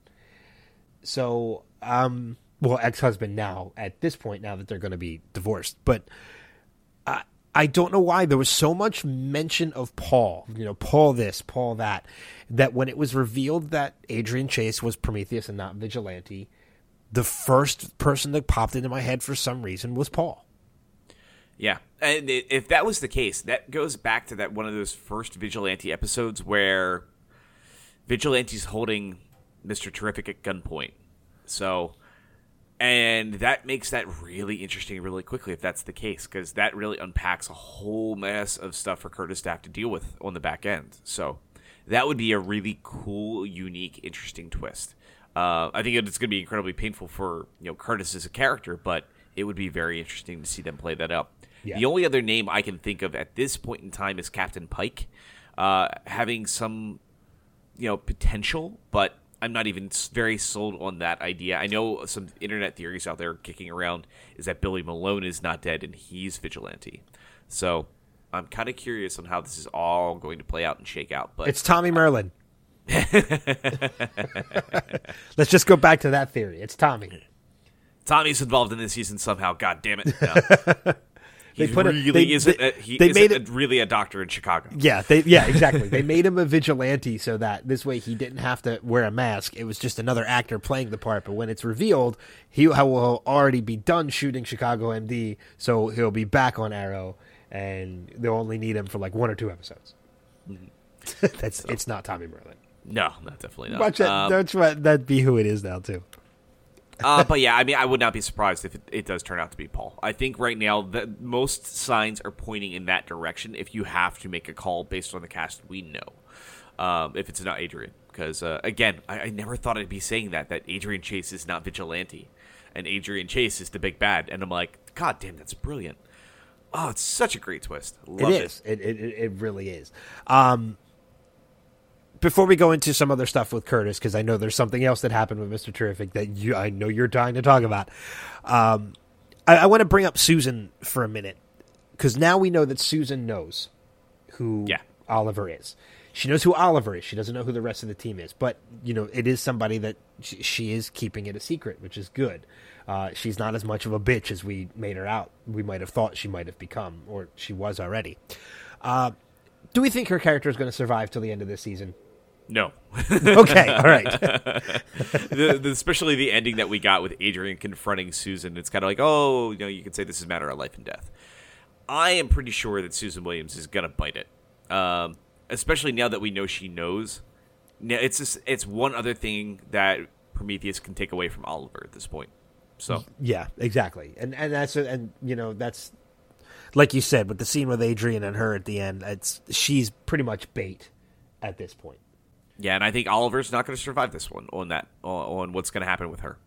So, um, well, ex husband now at this point, now that they're going to be divorced, but I don't know why there was so much mention of Paul, you know, Paul this, Paul that, that when it was revealed that Adrian Chase was Prometheus and not Vigilante, the first person that popped into my head for some reason was Paul. Yeah, and if that was the case, that goes back to that one of those first Vigilante episodes where Vigilante's holding Mister Terrific at gunpoint. So, and that makes that really interesting really quickly if that's the case, because that really unpacks a whole mess of stuff for Curtis to have to deal with on the back end. So, that would be a really cool, unique, interesting twist. Uh, I think it's going to be incredibly painful for you know Curtis as a character, but it would be very interesting to see them play that up. Yeah. The only other name I can think of at this point in time is Captain Pike, uh, having some, you know, potential, but I'm not even very sold on that idea. I know some internet theories out there kicking around is that Billy Malone is not dead and he's vigilante. So I'm kind of curious on how this is all going to play out and shake out. But it's Tommy Merlyn. Let's just go back to that theory. It's Tommy. Tommy's involved in this season somehow. God damn it! No. they put really a, they, isn't they, a, he they made it, really a doctor in Chicago. Yeah, they yeah exactly. they made him a vigilante so that this way he didn't have to wear a mask. It was just another actor playing the part. But when it's revealed, he will already be done shooting Chicago MD, so he'll be back on Arrow, and they'll only need him for like one or two episodes. Mm-hmm. That's so. it's not Tommy Merlyn. No, not definitely not. Watch that. Um, that's what that'd be who it is now too uh, but yeah, I mean, I would not be surprised if it, it, does turn out to be Paul. I think right now the most signs are pointing in that direction. If you have to make a call based on the cast we know, um, if it's not Adrian, because uh, again, I, I, never thought I'd be saying that that Adrian Chase is not vigilante, and Adrian Chase is the big bad, and I'm like, God damn, that's brilliant. Oh, it's such a great twist. Love it is. It. It, it, it really is. Um, before we go into some other stuff with Curtis, because I know there's something else that happened with Mister Terrific that you I know you're dying to talk about. Um, I, I want to bring up Susan for a minute because now we know that Susan knows who yeah. Oliver is. She knows who Oliver is. She doesn't know who the rest of the team is, but you know it is somebody that she, she is keeping it a secret, which is good. Uh, she's not as much of a bitch as we made her out. We might have thought she might have become, or she was already. Uh, do we think her character is going to survive till the end of this season? No. okay, all right. the, the, especially the ending that we got with Adrian confronting Susan. It's kind of like, oh, you know, you can say this is a matter of life and death. I am pretty sure that Susan Williams is gonna bite it, um, especially now that we know she knows. Now, it's just, it's one other thing that Prometheus can take away from Oliver at this point. So yeah, exactly, and and that's and you know that's like you said with the scene with Adrian and her at the end. It's she's pretty much bait at this point. Yeah, and I think Oliver's not going to survive this one on that on what's going to happen with her.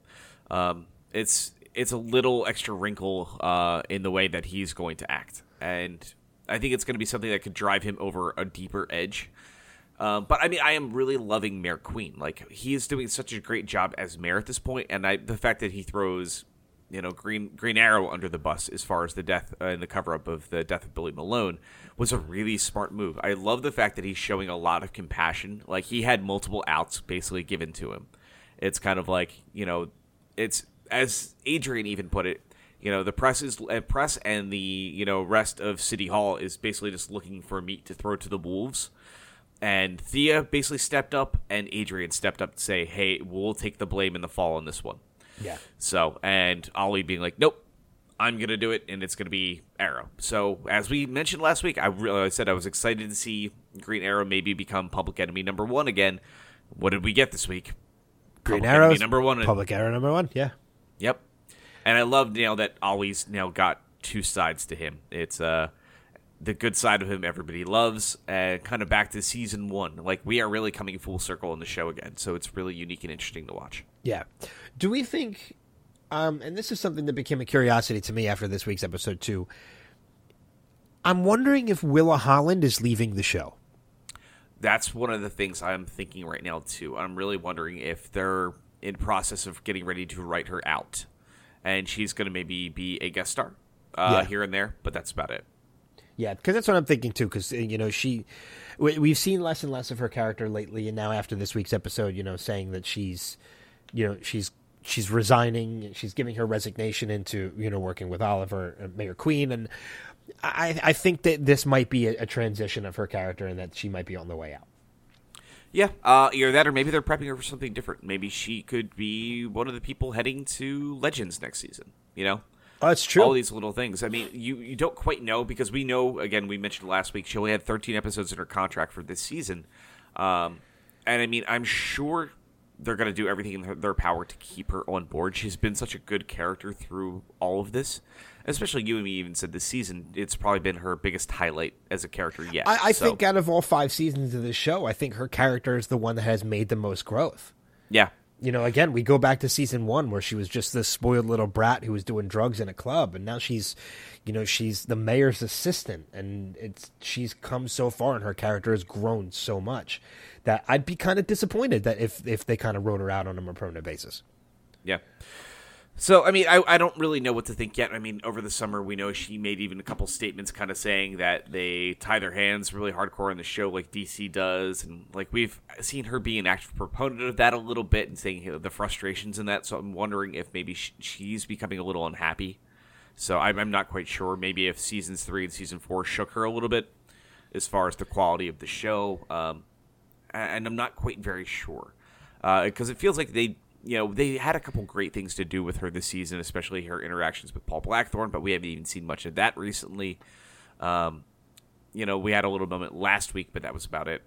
Um, it's it's a little extra wrinkle uh, in the way that he's going to act, and I think it's going to be something that could drive him over a deeper edge. Um, but I mean, I am really loving Mayor Queen. Like he is doing such a great job as mayor at this point, and I, the fact that he throws you know Green Green Arrow under the bus as far as the death uh, and the cover up of the death of Billy Malone was a really smart move. I love the fact that he's showing a lot of compassion. Like he had multiple outs basically given to him. It's kind of like you know, it's as Adrian even put it. You know, the press is uh, press and the you know rest of City Hall is basically just looking for meat to throw to the wolves. And Thea basically stepped up, and Adrian stepped up to say, "Hey, we'll take the blame in the fall on this one." Yeah. So, and Ollie being like, "Nope, I'm gonna do it, and it's gonna be Arrow." So, as we mentioned last week, I really I said I was excited to see Green Arrow maybe become Public Enemy number one again. What did we get this week? Green Public Arrow Enemy number one. Public Arrow number one. Yeah. Yep. And I love you know that Ollie's now got two sides to him. It's uh the good side of him everybody loves, and kind of back to season one. Like we are really coming full circle in the show again, so it's really unique and interesting to watch. Yeah. Do we think? Um, and this is something that became a curiosity to me after this week's episode too. I'm wondering if Willa Holland is leaving the show. That's one of the things I'm thinking right now too. I'm really wondering if they're in process of getting ready to write her out, and she's going to maybe be a guest star uh, Yeah. here and there, but that's about it. Yeah, because that's what I'm thinking too. Because you know she, we, we've seen less and less of her character lately, and now after this week's episode, you know, saying that she's, you know, she's she's resigning, she's giving her resignation into you know working with Oliver, and Mayor Queen, and I I think that this might be a, a transition of her character, and that she might be on the way out. Yeah, uh, either that or maybe they're prepping her for something different. Maybe she could be one of the people heading to Legends next season. You know, Oh, that's true. all these little things. I mean, you you don't quite know because we know again. We mentioned last week she only had 13 episodes in her contract for this season, um, and I mean, I'm sure they're going to do everything in their- power to keep her on board. She's been such a good character through all of this. Especially you and me even said this season, it's probably been her biggest highlight as a character yet. I, I So, think out of all five seasons of the show, I think her character is the one that has made the most growth. yeah, you know, again, we go back to season one where she was just this spoiled little brat who was doing drugs in a club, and now she's, you know, she's the mayor's assistant, and it's she's come so far, and her character has grown so much that I'd be kind of disappointed that if if they kind of wrote her out on a more permanent basis. Yeah. So, I mean, I, I don't really know what to think yet. I mean, over the summer, we know she made even a couple statements kind of saying that they tie their hands really hardcore in the show like DC does. And, like, we've seen her be an active proponent of that a little bit and saying you know, the frustrations in that. So I'm wondering if maybe sh- she's becoming a little unhappy. So I'm, I'm not quite sure. Maybe if seasons three and season four shook her a little bit as far as the quality of the show. Um, and I'm not quite very sure because it feels like they, you know, they had a couple great things to do with her this season, especially her interactions with Paul Blackthorne. But we haven't even seen much of that recently. Um, you know, we had a little moment last week, but that was about it.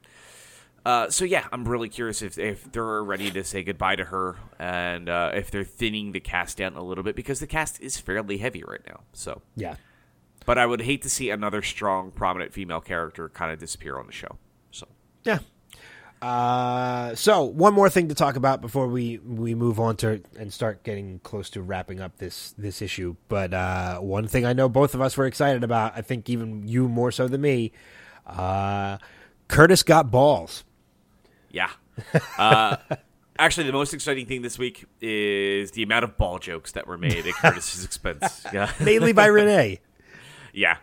Uh, so yeah, I'm really curious if if they're ready to say goodbye to her, and uh, if they're thinning the cast down a little bit because the cast is fairly heavy right now. So, Yeah, but I would hate to see another strong, prominent female character kind of disappear on the show. So. yeah. Uh, so one more thing to talk about before we we move on to and start getting close to wrapping up this this issue. But uh, one thing I know both of us were excited about. I think even you more so than me. Uh, Curtis got balls. Yeah. Uh, actually, the most exciting thing this week is the amount of ball jokes that were made at Curtis's expense. Yeah. mainly by Renee. Yeah.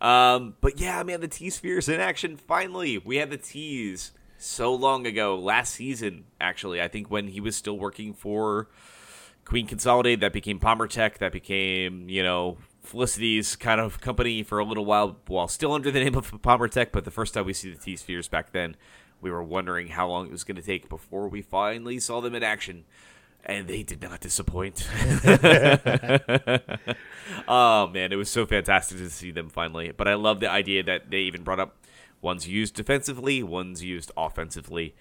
Um, but yeah, man, the T Spheres in action finally. We had the tease so long ago, last season, actually. I think when he was still working for Queen Consolidated, that became Palmer Tech, that became, you know, Felicity's kind of company for a little while, while still under the name of Palmer Tech. But the first time we see the T Spheres back then, we were wondering how long it was going to take before we finally saw them in action. And they did not disappoint. oh man, it was so fantastic to see them finally. But I love the idea that they even brought up one's used defensively, one's used offensively,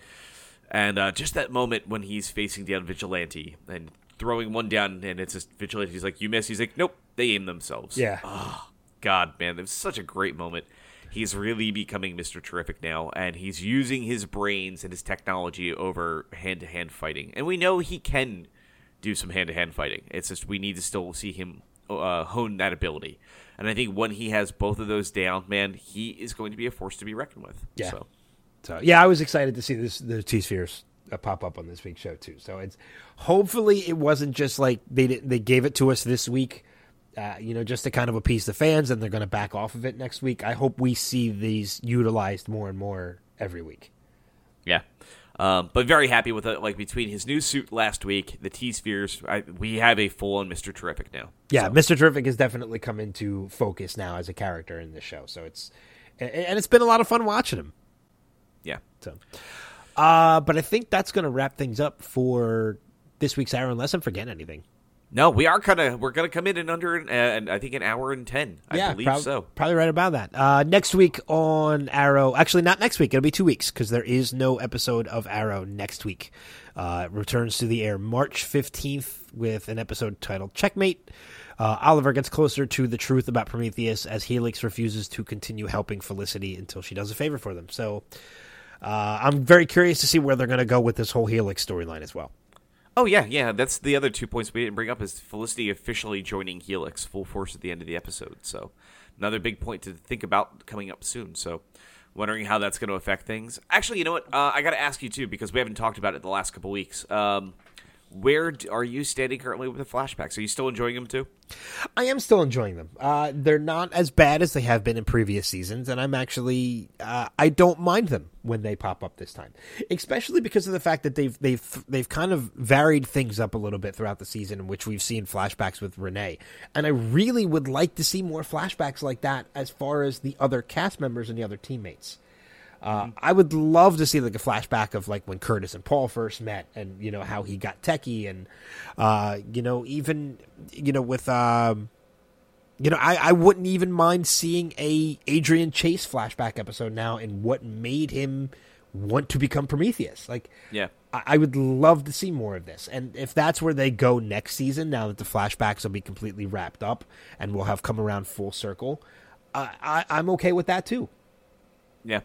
and uh, just that moment when he's facing down Vigilante and throwing one down, and it's just Vigilante. He's like, "You miss." He's like, "Nope, they aim themselves." Yeah. God, man, it was such a great moment. He's really becoming Mr. Terrific now, and he's using his brains and his technology over hand to hand fighting. And we know he can do some hand to hand fighting. It's just we need to still see him uh, hone that ability. And I think when he has both of those down, man, he is going to be a force to be reckoned with. Yeah. So, So yeah, I was excited to see this the T spheres uh, pop up on this week's show too. So it's hopefully it wasn't just like they did, they gave it to us this week, uh, you know, just to kind of appease the fans, and they're going to back off of it next week. I hope we see these utilized more and more every week. Yeah. Um, but very happy with it. Like between his new suit last week, the T spheres, we have a full on Mister Terrific now. Yeah, so. Mister Terrific has definitely come into focus now as a character in this show. So it's and it's been a lot of fun watching him. Yeah. So, uh, but I think that's going to wrap things up for this week's hour, unless I'm forgetting anything. No, we are kind of we're going to come in in under uh, I think an hour and ten. I yeah, believe prob- so. Probably right about that. Uh, next week on Arrow, actually not next week. It'll be two weeks because there is no episode of Arrow next week. Uh, it returns to the air March fifteenth with an episode titled Checkmate. Uh, Oliver gets closer to the truth about Prometheus as Helix refuses to continue helping Felicity until she does a favor for them. So uh, I'm very curious to see where they're going to go with this whole Helix storyline as well. Oh yeah, yeah. That's the other two points we didn't bring up is Felicity officially joining Helix full force at the end of the episode. So another big point to think about coming up soon. So wondering how that's going to affect things. Actually, you know what? Uh, I got to ask you too because we haven't talked about it the last couple weeks. Um, where are you standing currently with the flashbacks? Are you still enjoying them too? I am still enjoying them. Uh, they're not as bad as they have been in previous seasons, and I'm actually uh, I don't mind them when they pop up this time, especially because of the fact that they've they've they've kind of varied things up a little bit throughout the season, in which we've seen flashbacks with Renee, and I really would like to see more flashbacks like that as far as the other cast members and the other teammates. Uh, mm-hmm. I would love to see like a flashback of like when Curtis and Paul first met, and you know how he got techie, and uh, you know even you know with um, you know I, I wouldn't even mind seeing a Adrian Chase flashback episode now, and what made him want to become Prometheus. Like, yeah, I, I would love to see more of this, and if that's where they go next season, now that the flashbacks will be completely wrapped up and we'll have come around full circle, uh, I, I'm okay with that too. Yeah.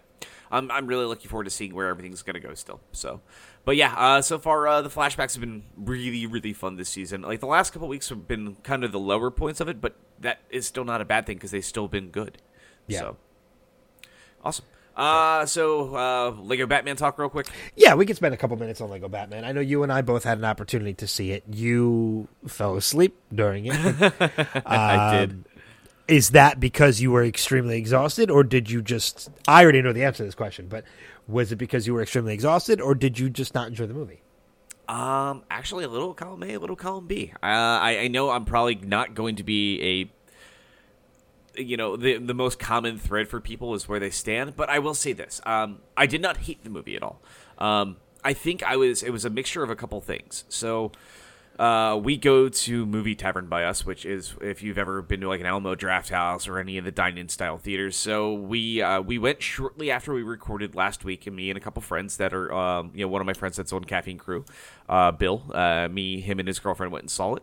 I'm I'm really looking forward to seeing where everything's gonna go still. So, but yeah, uh, so far uh, the flashbacks have been really really fun this season. Like the last couple weeks have been kind of the lower points of it, but that is still not a bad thing because they've still been good. Yeah. So awesome. Uh, so uh, Lego Batman talk real quick. Yeah, we can spend a couple minutes on Lego Batman. I know you and I both had an opportunity to see it. You fell asleep during it. I did. Is that because you were extremely exhausted, or did you just? I already know the answer to this question, but was it because you were extremely exhausted, or did you just not enjoy the movie? Um, actually, a little column A, a little column B. Uh, I, I know I'm probably not going to be a, you know, the the most common thread for people is where they stand. But I will say this: um, I did not hate the movie at all. Um, I think I was it was a mixture of a couple things. So uh, we go to Movie Tavern by us, which is if you've ever been to like an Alamo Draft House or any of the dine-in style theaters. So we uh, we went shortly after we recorded last week, and me and a couple friends that are um, you know one of my friends that's on Caffeine Crew, uh, Bill, uh, me, him, and his girlfriend went and saw it.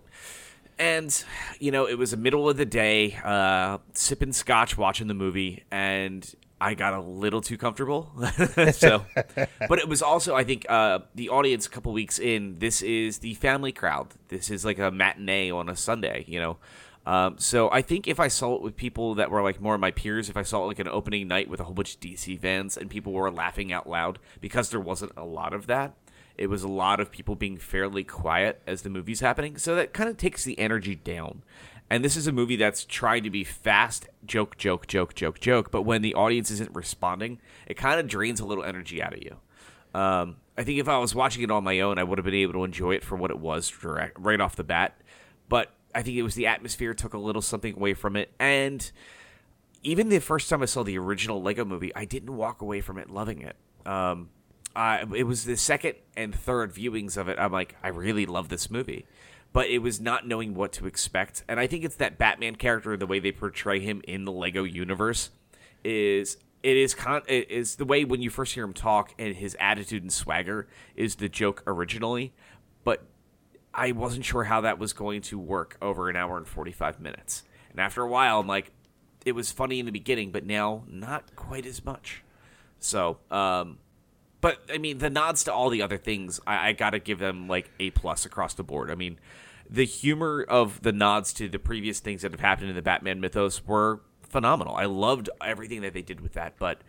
And you know it was the middle of the day, uh, sipping scotch, watching the movie, and I got a little too comfortable. so, but it was also, I think, uh, the audience a couple weeks in. This is the family crowd. This is like a matinee on a Sunday, you know. Um, so I think if I saw it with people that were like more of my peers, if I saw it like an opening night with a whole bunch of DC fans and people were laughing out loud because there wasn't a lot of that. It was a lot of people being fairly quiet as the movie's happening. So that kind of takes the energy down. And this is a movie that's trying to be fast, joke, joke, joke, joke, joke. But when the audience isn't responding, it kind of drains a little energy out of you. Um, I think if I was watching it on my own, I would have been able to enjoy it for what it was direct, right off the bat. But I think it was the atmosphere took a little something away from it, and even the first time I saw the original Lego Movie, I didn't walk away from it loving it. Um, I, it was the second and third viewings of it. I'm like, I really love this movie but it was not knowing what to expect. And I think it's that Batman character, the way they portray him in the Lego universe, is it is con it is the way when you first hear him talk and his attitude and swagger is the joke originally, but I wasn't sure how that was going to work over an hour and forty five minutes. And after a while, I'm like, it was funny in the beginning, but now not quite as much. So, um, but I mean, the nods to all the other things, I, I got to give them like a plus across the board. I mean, the humor of the nods to the previous things that have happened in the Batman mythos were phenomenal. I loved everything that they did with that, but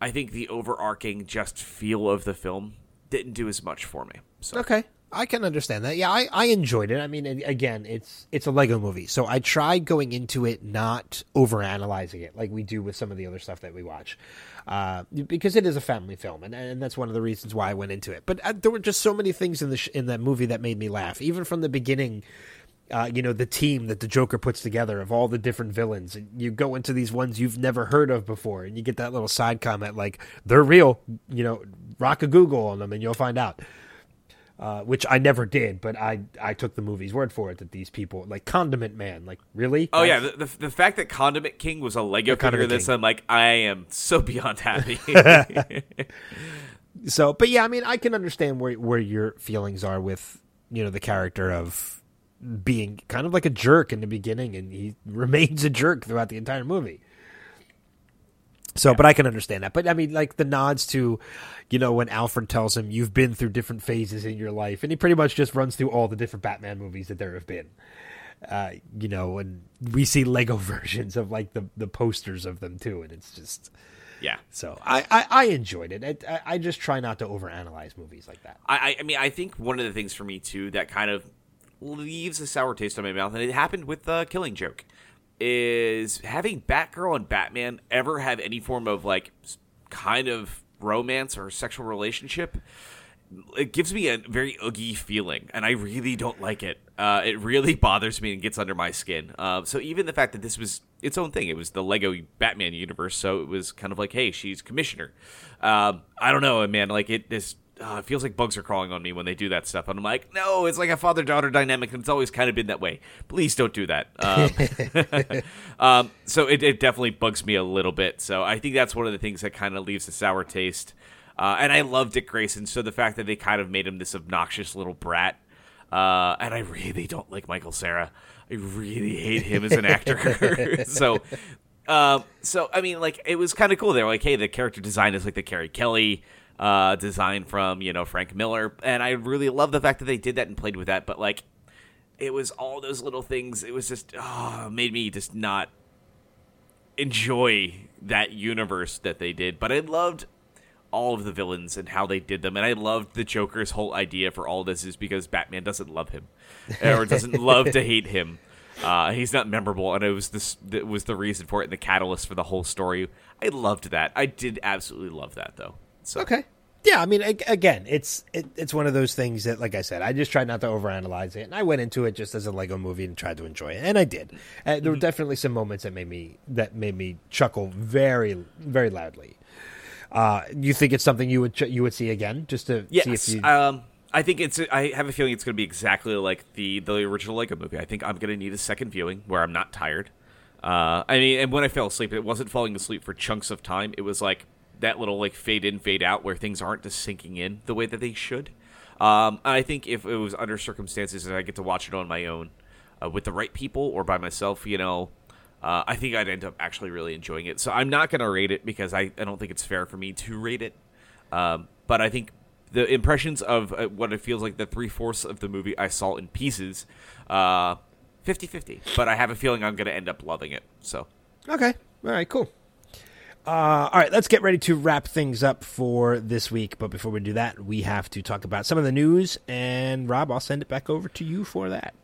I think the overarching just feel of the film didn't do as much for me. So Okay, I can understand that. Yeah, I, I enjoyed it. I mean, again, it's it's a Lego movie, so I tried going into it not over analyzing it like we do with some of the other stuff that we watch, uh, because it is a family film, and, and that's one of the reasons why I went into it. But uh, there were just so many things in the sh- in that movie that made me laugh, even from the beginning. Uh, you know the team that the Joker puts together of all the different villains, and you go into these ones you've never heard of before, and you get that little side comment like they're real. You know, rock a Google on them, and you'll find out uh, which I never did, but I I took the movie's word for it that these people like Condiment Man, like really? Oh yeah, the, the, the fact that Condiment King was a Lego figure this, I'm like, I am so beyond happy. So, but yeah, I mean, I can understand where where your feelings are with you know the character of being kind of like a jerk in the beginning, and he remains a jerk throughout the entire movie. So, but I can understand that. But I mean, like the nods to, you know, when Alfred tells him you've been through different phases in your life, and he pretty much just runs through all the different Batman movies that there have been. Uh, you know, and we see Lego versions of like the the posters of them too, and it's just yeah. so I I, I enjoyed it. I, I just try not to overanalyze movies like that. I, I- mean, I think one of the things for me too that kind of leaves a sour taste in my mouth, and it happened with uh, Killing Joke, is having Batgirl and Batman ever have any form of like kind of romance or sexual relationship. It gives me a very oogie feeling, and I really don't like it. Uh, it really bothers me and gets under my skin. Uh, so even the fact that this was its own thing, it was the Lego Batman universe, so it was kind of like, hey, she's commissioner. Um, I don't know, man. Like it, this uh, it feels like bugs are crawling on me when they do that stuff, and I'm like, no, it's like a father daughter dynamic, and it's always kind of been that way. Please don't do that. Um, um, so it, it definitely bugs me a little bit. So I think that's one of the things that kind of leaves a sour taste. Uh, and I love Dick Grayson, so the fact that they kind of made him this obnoxious little brat, uh, and I really don't like Michael Cera. I really hate him as an actor. so, um, so I mean, like it was kind of cool. They're like, hey, the character design is like the Carrie Kelly uh, design from you know Frank Miller, and I really love the fact that they did that and played with that. But like, it was all those little things. It was just oh, made me just not enjoy that universe that they did. But I loved all of the villains and how they did them, and I loved the Joker's whole idea for all this is because Batman doesn't love him or doesn't love to hate him. Uh, he's not memorable, and it was this that was the reason for it and the catalyst for the whole story. I loved that. I did absolutely love that though. So Okay. Yeah, I mean, again, it's it, it's one of those things that, like I said, I just tried not to overanalyze it, and I went into it just as a Lego movie and tried to enjoy it, and I did. Uh, there were definitely some moments that made me that made me chuckle very very loudly. Uh, you think it's something you would ch- you would see again, just to see Yes. if you? Um, I think it's. I have a feeling it's going to be exactly like the the original Lego movie. I think I'm going to need a second viewing where I'm not tired. Uh, I mean, and when I fell asleep, it wasn't falling asleep for chunks of time. It was like that little like fade in, fade out, where things aren't just sinking in the way that they should. Um, I think if it was under circumstances that I get to watch it on my own, uh, with the right people or by myself, you know, uh, I think I'd end up actually really enjoying it. So I'm not going to rate it because I, I don't think it's fair for me to rate it. Um, but I think the impressions of uh, what it feels like the three fourths of the movie I saw in pieces, uh, 50 50. But I have a feeling I'm going to end up loving it. So. Okay. All right. Cool. Uh, all right, let's get ready to wrap things up for this week. But before we do that, we have to talk about some of the news. And Rob, I'll send it back over to you for that.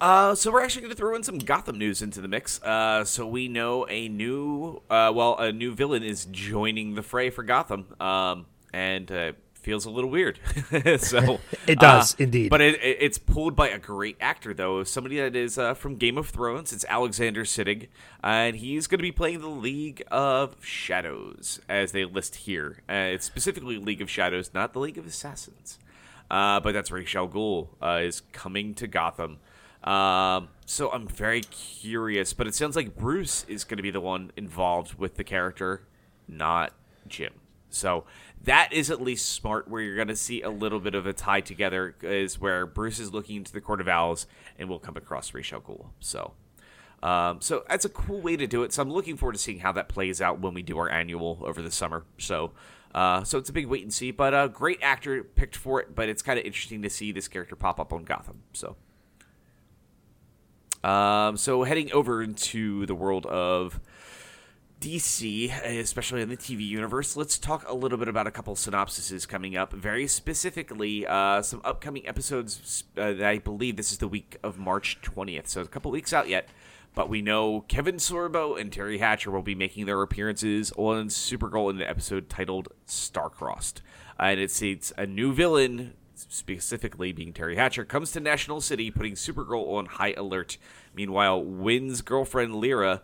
Uh, so we're actually going to throw in some Gotham news into the mix. Uh, so we know a new, uh, well, a new villain is joining the fray for Gotham, um, and uh, feels a little weird. so It does, uh, indeed. But it, it, it's pulled by a great actor, though, somebody that is uh, from Game of Thrones. It's Alexander Siddig, and he's going to be playing the League of Shadows, as they list here. Uh, it's specifically League of Shadows, not the League of Assassins. Uh, but that's Ra's al uh, is coming to Gotham. Um, so I'm very curious, but it sounds like Bruce is going to be the one involved with the character, not Jim. So that is at least smart. Where you're going to see a little bit of a tie together is where Bruce is looking into the Court of Owls and we'll come across Ra's al Ghul. So. Um, so that's a cool way to do it. So I'm looking forward to seeing how that plays out when we do our annual over the summer. So, uh, so it's a big wait and see. But a uh, great actor picked for it. But it's kind of interesting to see this character pop up on Gotham. So, um, so heading over into the world of DC, especially in the TV universe, let's talk a little bit about a couple synopsises coming up. Very specifically, uh, some upcoming episodes uh, that I believe this is the week of March 20th, so a couple weeks out yet. But we know Kevin Sorbo and Teri Hatcher will be making their appearances on Supergirl in an episode titled Starcrossed. and it states a new villain, specifically being Teri Hatcher, comes to National City, putting Supergirl on high alert. Meanwhile, Winn's girlfriend Lyra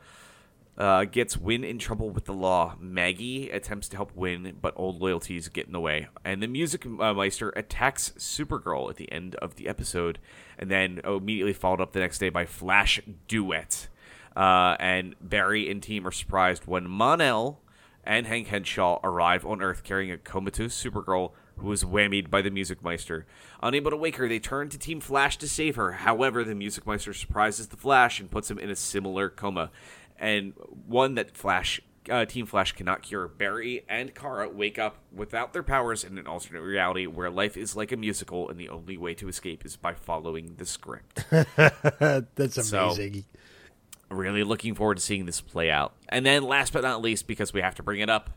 uh, gets Winn in trouble with the law. Maggie attempts to help Winn, but old loyalties get in the way. And the Music uh, Meister attacks Supergirl at the end of the episode, and then immediately followed up the next day by Flash Duet. Uh, and Barry and team are surprised when Mon-El and Hank Henshaw arrive on Earth carrying a comatose Supergirl who is whammied by the Music Meister. Unable to wake her, they turn to Team Flash to save her. However, the Music Meister surprises the Flash and puts him in a similar coma and one that Flash uh, Team Flash cannot cure. Barry and Kara wake up without their powers in an alternate reality where life is like a musical, and the only way to escape is by following the script. That's amazing. So, really looking forward to seeing this play out. And then, last but not least, because we have to bring it up,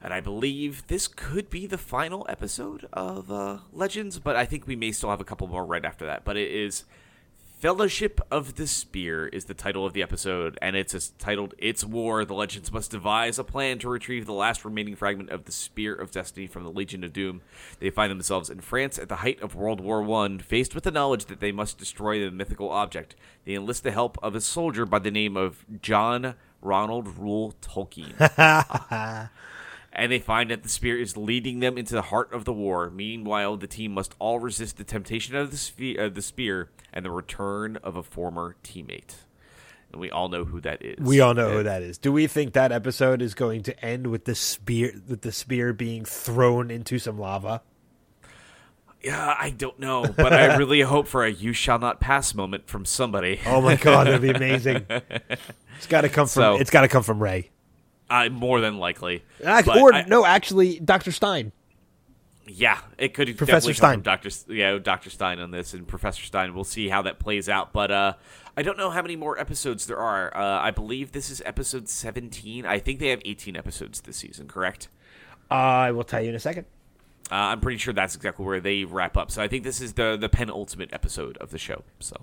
and I believe this could be the final episode of uh, Legends, but I think we may still have a couple more right after that. But it is Fellowship of the Spear is the title of the episode, and it's titled It's War. The Legends must devise a plan to retrieve the last remaining fragment of the Spear of Destiny from the Legion of Doom. They find themselves in France at the height of World War One, faced with the knowledge that they must destroy the mythical object. They enlist the help of a soldier by the name of John Ronald Reuel Tolkien. and they find that the spear is leading them into the heart of the war. Meanwhile, the team must all resist the temptation of the, spe- uh, the spear and the return of a former teammate. And we all know who that is. We all know and, who that is. Do we think that episode is going to end with the spear with the spear being thrown into some lava? Yeah, I don't know, but I really hope for a "you shall not pass" moment from somebody. Oh my god, that'd be amazing! It's got to come from. So, it's got to come from Ray. Uh, more than likely. or I, no, actually, Doctor Stein. Yeah, it could Professor Stein. Doctor yeah, Doctor Stein on this, and Professor Stein. We'll see how that plays out. But uh, I don't know how many more episodes there are. Uh, I believe this is episode seventeen. I think they have eighteen episodes this season. Correct? I will tell you in a second. Uh, I'm pretty sure that's exactly where they wrap up. So I think this is the the penultimate episode of the show. So,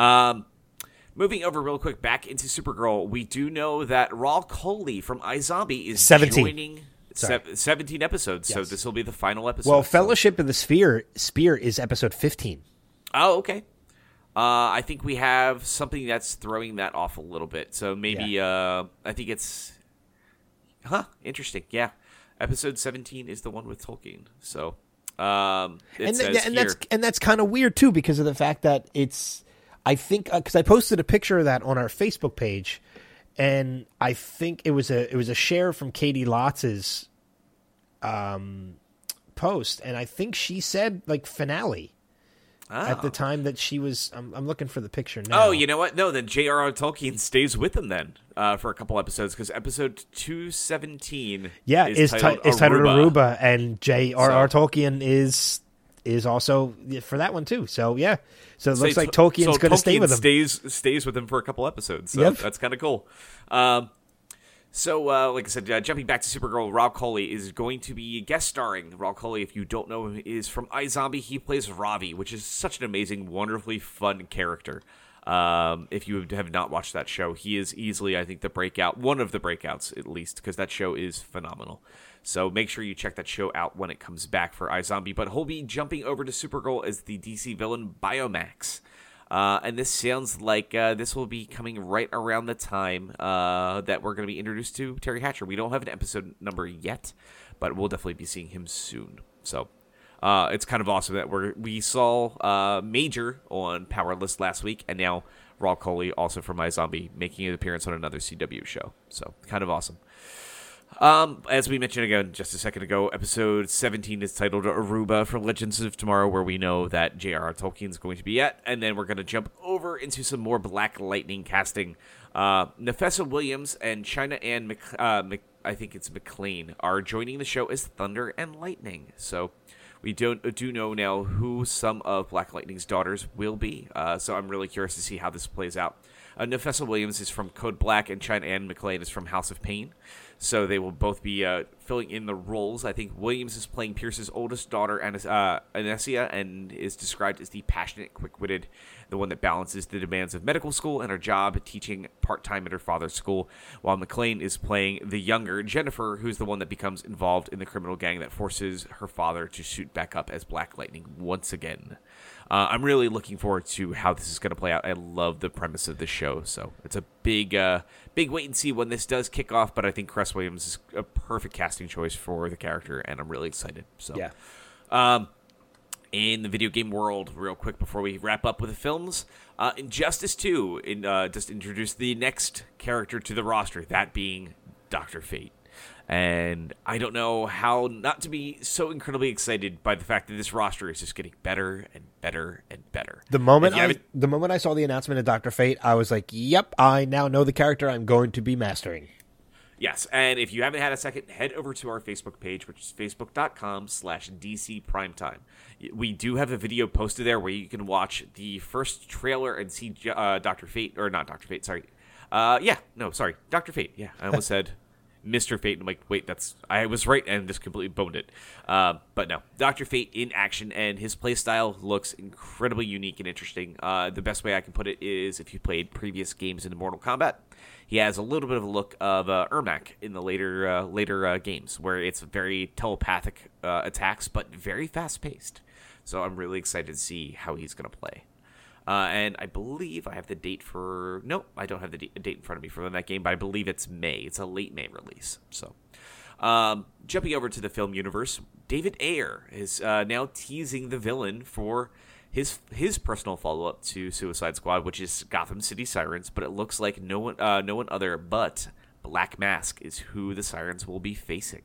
um, Moving over real quick back into Supergirl, we do know that Rahul Kohli from iZombie is 17. joining se- 17 episodes, yes. so this will be the final episode. Well, Fellowship so. of the Spear Spear is episode 15. Oh, okay. Uh, I think we have something that's throwing that off a little bit. So maybe yeah. uh, I think it's huh, interesting. Yeah. Episode 17 is the one with Tolkien. So um, and, th- and that's and that's kind of weird too because of the fact that it's I think because uh, I posted a picture of that on our Facebook page, and I think it was a it was a share from Caity Lotz's um, post, and I think she said like finale. Oh. At the oh. time that she was, I'm, I'm, looking for the picture now. Oh, you know what? No, then J.R.R. Tolkien stays with them then uh, for a couple episodes because episode two seventeen, yeah, is, is, titled, t- is titled Aruba, and J.R.R. So. Tolkien is is also for that one too. So yeah, so it looks like Tolkien's so going to stay with him. Stays stays with him for a couple episodes. So yep. that's kind of cool. Um, so, uh, like I said, uh, jumping back to Supergirl, Rob Kohli is going to be guest starring. Rob Kohli, if you don't know him, is from iZombie. He plays Ravi, which is such an amazing, wonderfully fun character. Um, if you have not watched that show, he is easily, I think, the breakout, one of the breakouts at least, because that show is phenomenal. So make sure you check that show out when it comes back for iZombie. But he'll be jumping over to Supergirl as the DC villain Biomax. Uh, and this sounds like uh, this will be coming right around the time uh, that we're going to be introduced to Teri Hatcher. We don't have an episode number yet, but we'll definitely be seeing him soon. So uh, it's kind of awesome that we we saw uh, Major on Powerless last week, and now Rahul Kohli, also from iZombie, making an appearance on another CW show. So kind of awesome. Um, as we mentioned again just a second ago, episode 17 is titled Aruba for Legends of Tomorrow, where we know that J.R.R. Tolkien is going to be at, and then we're going to jump over into some more Black Lightning casting. Uh, Nafessa Williams and China Anne, Mc, uh, Mc, I think it's McClain, are joining the show as Thunder and Lightning. So we don't do know now who some of Black Lightning's daughters will be. Uh, so I'm really curious to see how this plays out. Uh, Nafessa Williams is from Code Black, and China Anne McClain is from House of Payne. So they will both be uh, filling in the roles. I think Williams is playing Pierce's oldest daughter, Anes- uh, Anesia, and is described as the passionate, quick-witted, the one that balances the demands of medical school and her job teaching part-time at her father's school. While McClain is playing the younger Jennifer, who's the one that becomes involved in the criminal gang that forces her father to shoot back up as Black Lightning once again. Uh, I'm really looking forward to how this is going to play out. I love the premise of the show, so it's a big, uh, big wait and see when this does kick off. But I think Cress Williams is a perfect casting choice for the character, and I'm really excited. So Yeah. Um, in the video game world, real quick before we wrap up with the films, uh, Injustice 2 in, uh, just introduced the next character to the roster, that being Doctor Fate. And I don't know how not to be so incredibly excited by the fact that this roster is just getting better and better and better. The moment I, the moment I saw the announcement of Doctor Fate, I was like, "Yep, I now know the character I'm going to be mastering." Yes, and if you haven't had a second, head over to our Facebook page, which is facebook.com slash DC Primetime. We do have a video posted there where you can watch the first trailer and see uh, Dr. Fate, or not Dr. Fate, sorry. Uh, yeah, no, sorry, Dr. Fate. Yeah, I almost said Mr. Fate. And I'm like, wait, that's, I was right and just completely boned it. Uh, but no, Dr. Fate in action, and his playstyle looks incredibly unique and interesting. Uh, the best way I can put it is if you played previous games in Mortal Kombat, he has a little bit of a look of uh, Ermac in the later uh, later uh, games, where it's very telepathic uh, attacks, but very fast paced. So I'm really excited to see how he's going to play. Uh, and I believe I have the date for. Nope, I don't have the date in front of me for that game, but I believe it's May. It's a late May release. So, um, jumping over to the film universe, David Ayer is uh, now teasing the villain for his his personal follow up to Suicide Squad, which is Gotham City Sirens. But it looks like no one uh, no one other but Black Mask is who the Sirens will be facing.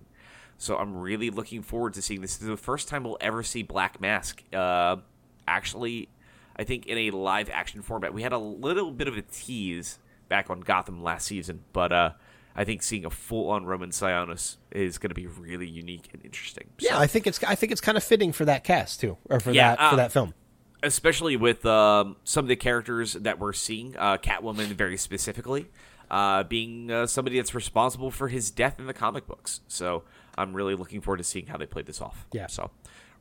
So I'm really looking forward to seeing this. This is the first time we'll ever see Black Mask. Uh, actually, I think in a live action format. We had a little bit of a tease back on Gotham last season, but uh, I think seeing a full on Roman Sionis is going to be really unique and interesting. Yeah, I think it's I think it's kind of fitting for that cast too, or for Yeah, that for uh, that film. Especially with um, some of the characters that we're seeing, uh, Catwoman very specifically, uh, being uh, somebody that's responsible for his death in the comic books. So I'm really looking forward to seeing how they play this off. Yeah. So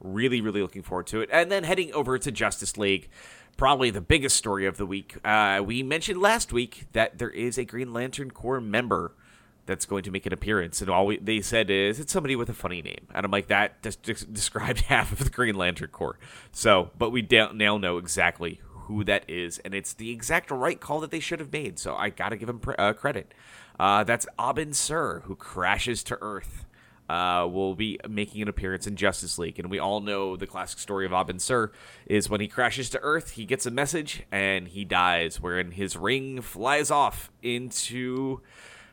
really, really looking forward to it. And then heading over to Justice League, probably the biggest story of the week. Uh, we mentioned last week that there is a Green Lantern Corps member that's going to make an appearance, and all we, they said is it's somebody with a funny name, and I'm like that just, just described half of the Green Lantern Corps. So, but we da- now know exactly who that is, and it's the exact right call that they should have made. So I got to give them pr- uh, credit. Uh, that's Abin Sur who crashes to Earth. Uh, will be making an appearance in Justice League, and we all know the classic story of Abin Sur is when he crashes to Earth, he gets a message and he dies, wherein his ring flies off into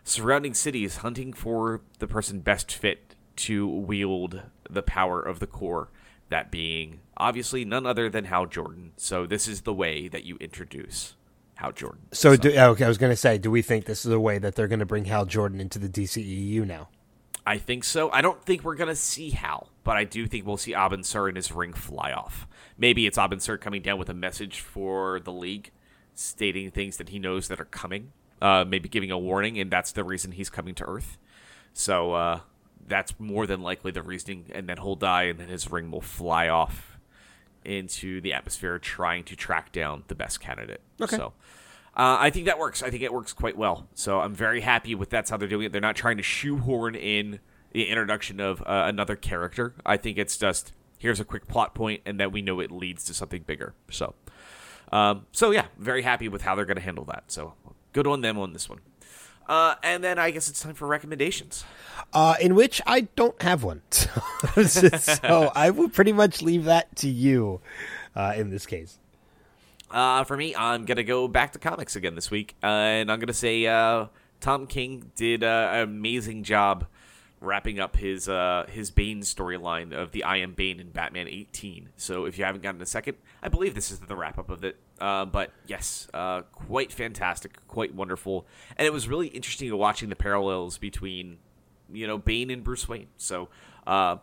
surrounding cities hunting for the person best fit to wield the power of the core. That being obviously none other than Hal Jordan. So this is the way that you introduce Hal Jordan. So, do, okay, I was going to say, do we think this is a way that they're going to bring Hal Jordan into the DCEU now? I think so. I don't think we're gonna see Hal, but I do think we'll see Abin Sur and his ring fly off. Maybe it's Abin Sur coming down with a message for the league, stating things that he knows that are coming. Uh, maybe giving a warning, and that's the reason he's coming to Earth. So uh, that's more than likely the reasoning, and then he'll die, and then his ring will fly off into the atmosphere, trying to track down the best candidate. Okay. So. Uh, I think that works. I think it works quite well. So I'm very happy with that's how they're doing it. They're not trying to shoehorn in the introduction of uh, another character. I think it's just here's a quick plot point, and that we know it leads to something bigger. So, um, so yeah, very happy with how they're going to handle that. So good on them on this one. Uh, and then I guess it's time for recommendations. Uh, in which I don't have one, so I will pretty much leave that to you uh, in this case. Uh, for me, I'm gonna go back to comics again this week, uh, and I'm gonna say uh, Tom King did uh, an amazing job wrapping up his uh, his Bane storyline of the I Am Bane in Batman 18. So if you haven't gotten a second, I believe this is the wrap up of it. Uh, but yes, uh, quite fantastic, quite wonderful, and it was really interesting watching the parallels between you know Bane and Bruce Wayne. So. Uh,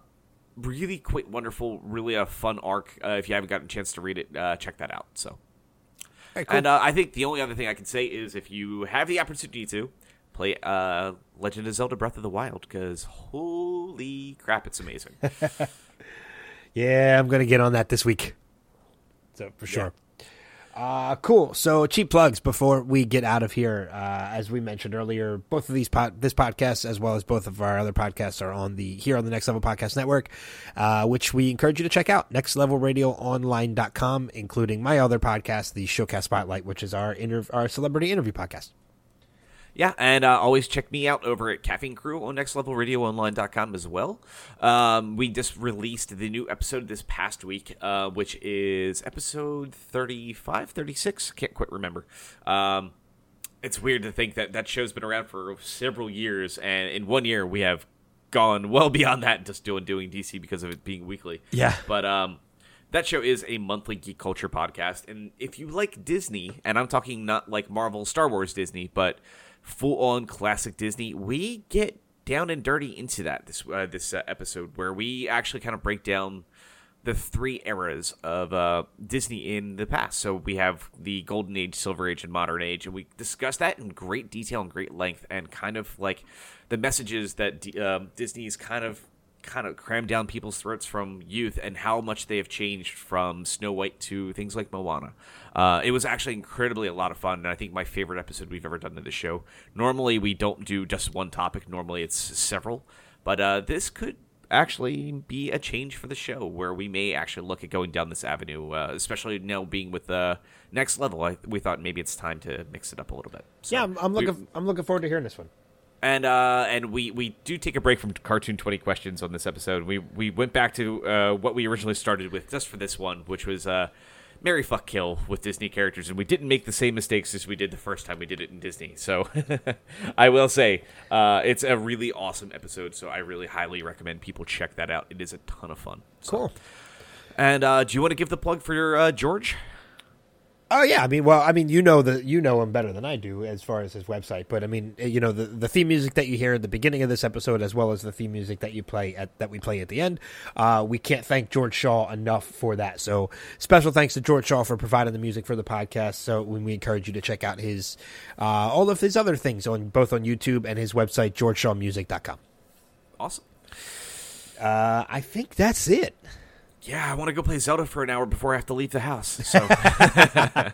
Really quite wonderful, really a fun arc. Uh, if you haven't gotten a chance to read it, uh, check that out. So, right, cool. And uh, I think the only other thing I can say is if you have the opportunity to play uh, Legend of Zelda: Breath of the Wild, because holy crap, it's amazing. Yeah, I'm gonna get on that this week. So for sure. Uh, cool. So cheap plugs before we get out of here. Uh, as we mentioned earlier, both of these pod, this podcast as well as both of our other podcasts are on the here on the Next Level Podcast Network, uh, which we encourage you to check out. NextLevelRadioOnline.com, including my other podcast, the Showcast Spotlight, which is our our celebrity interview podcast. Yeah, and uh, always check me out over at Caffeine Crew on nextlevelradioonline.com as well. Um, we just released the new episode this past week, uh, which is episode 35, 36. Can't quite remember. Um, it's weird to think that that show's been around for several years, and in one year we have gone well beyond that just doing doing DC because of it being weekly. Yeah. But um, that show is a monthly geek culture podcast, and if you like Disney, and I'm talking not like Marvel, Star Wars, Disney, but full on classic Disney, we get down and dirty into that this uh, this uh, episode where we actually kind of break down the three eras of uh, Disney in the past. So we have the Golden Age, Silver Age, and Modern Age, and we discuss that in great detail and great length, and kind of like the messages that D- um, Disney's kind of kind of crammed down people's throats from youth and how much they have changed from Snow White to things like Moana. Uh, it was actually incredibly a lot of fun, and I think my favorite episode we've ever done to the show. Normally, we don't do just one topic. Normally, it's several, but uh, this could actually be a change for the show where we may actually look at going down this avenue, uh, especially now being with the next level. I, we thought maybe it's time to mix it up a little bit. So yeah, I'm, I'm we- looking. I'm looking forward to hearing this one. And uh, and we, we do take a break from cartoon twenty questions on this episode. We we went back to uh, what we originally started with just for this one, which was uh, Marry Fuck Kill with Disney characters, and we didn't make the same mistakes as we did the first time we did it in Disney. So I will say uh, it's a really awesome episode. So I really highly recommend people check that out. It is a ton of fun. So- Cool. And uh, do you want to give the plug for your uh, George? Oh yeah, I mean, well, I mean, you know the you know him better than I do as far as his website, but I mean, eh, you know the the theme music that you hear at the beginning of this episode, as well as the theme music that you play at that we play at the end. Uh, we can't thank George Shaw enough for that. So special thanks to George Shaw for providing the music for the podcast. So we we encourage you to check out his uh, all of his other things on both on YouTube and his website georgeshawmusic.com. Awesome. Uh, I think that's it. Yeah, I want to go play Zelda for an hour before I have to leave the house. So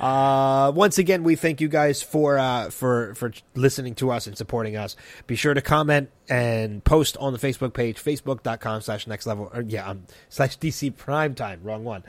Uh, once again, we thank you guys for uh, for for listening to us and supporting us. Be sure to comment and post on the Facebook page, facebook.com slash next level, or yeah, um, slash DC Prime Time, wrong one.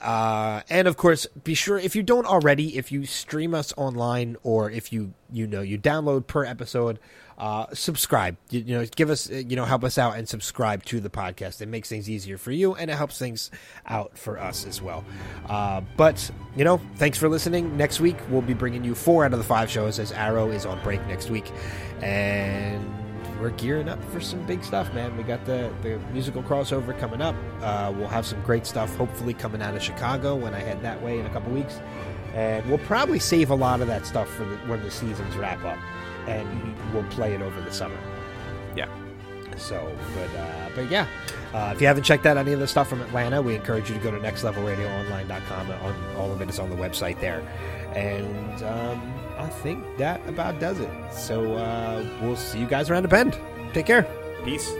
Uh, and of course, be sure if you don't already, if you stream us online or if you you know you download per episode, uh, subscribe. You, you know, give us you know help us out and subscribe to the podcast. It makes things easier for you and it helps things out for us as well. Uh, but you know, thanks for listening. Next week we'll be bringing you four out of the five shows as Arrow is on break next week, and we're gearing up for some big stuff, man. We got the, the musical crossover coming up. Uh, we'll have some great stuff, hopefully, coming out of Chicago when I head that way in a couple weeks. And we'll probably save a lot of that stuff for the, when the seasons wrap up, and we'll play it over the summer. yeah, So, but uh, but yeah, uh, if you haven't checked out any of the stuff from Atlanta, we encourage you to go to nextlevelradioonline.com. On all of it is on the website there, and um, I think that about does it. So uh, we'll see you guys around the bend. Take care. peace.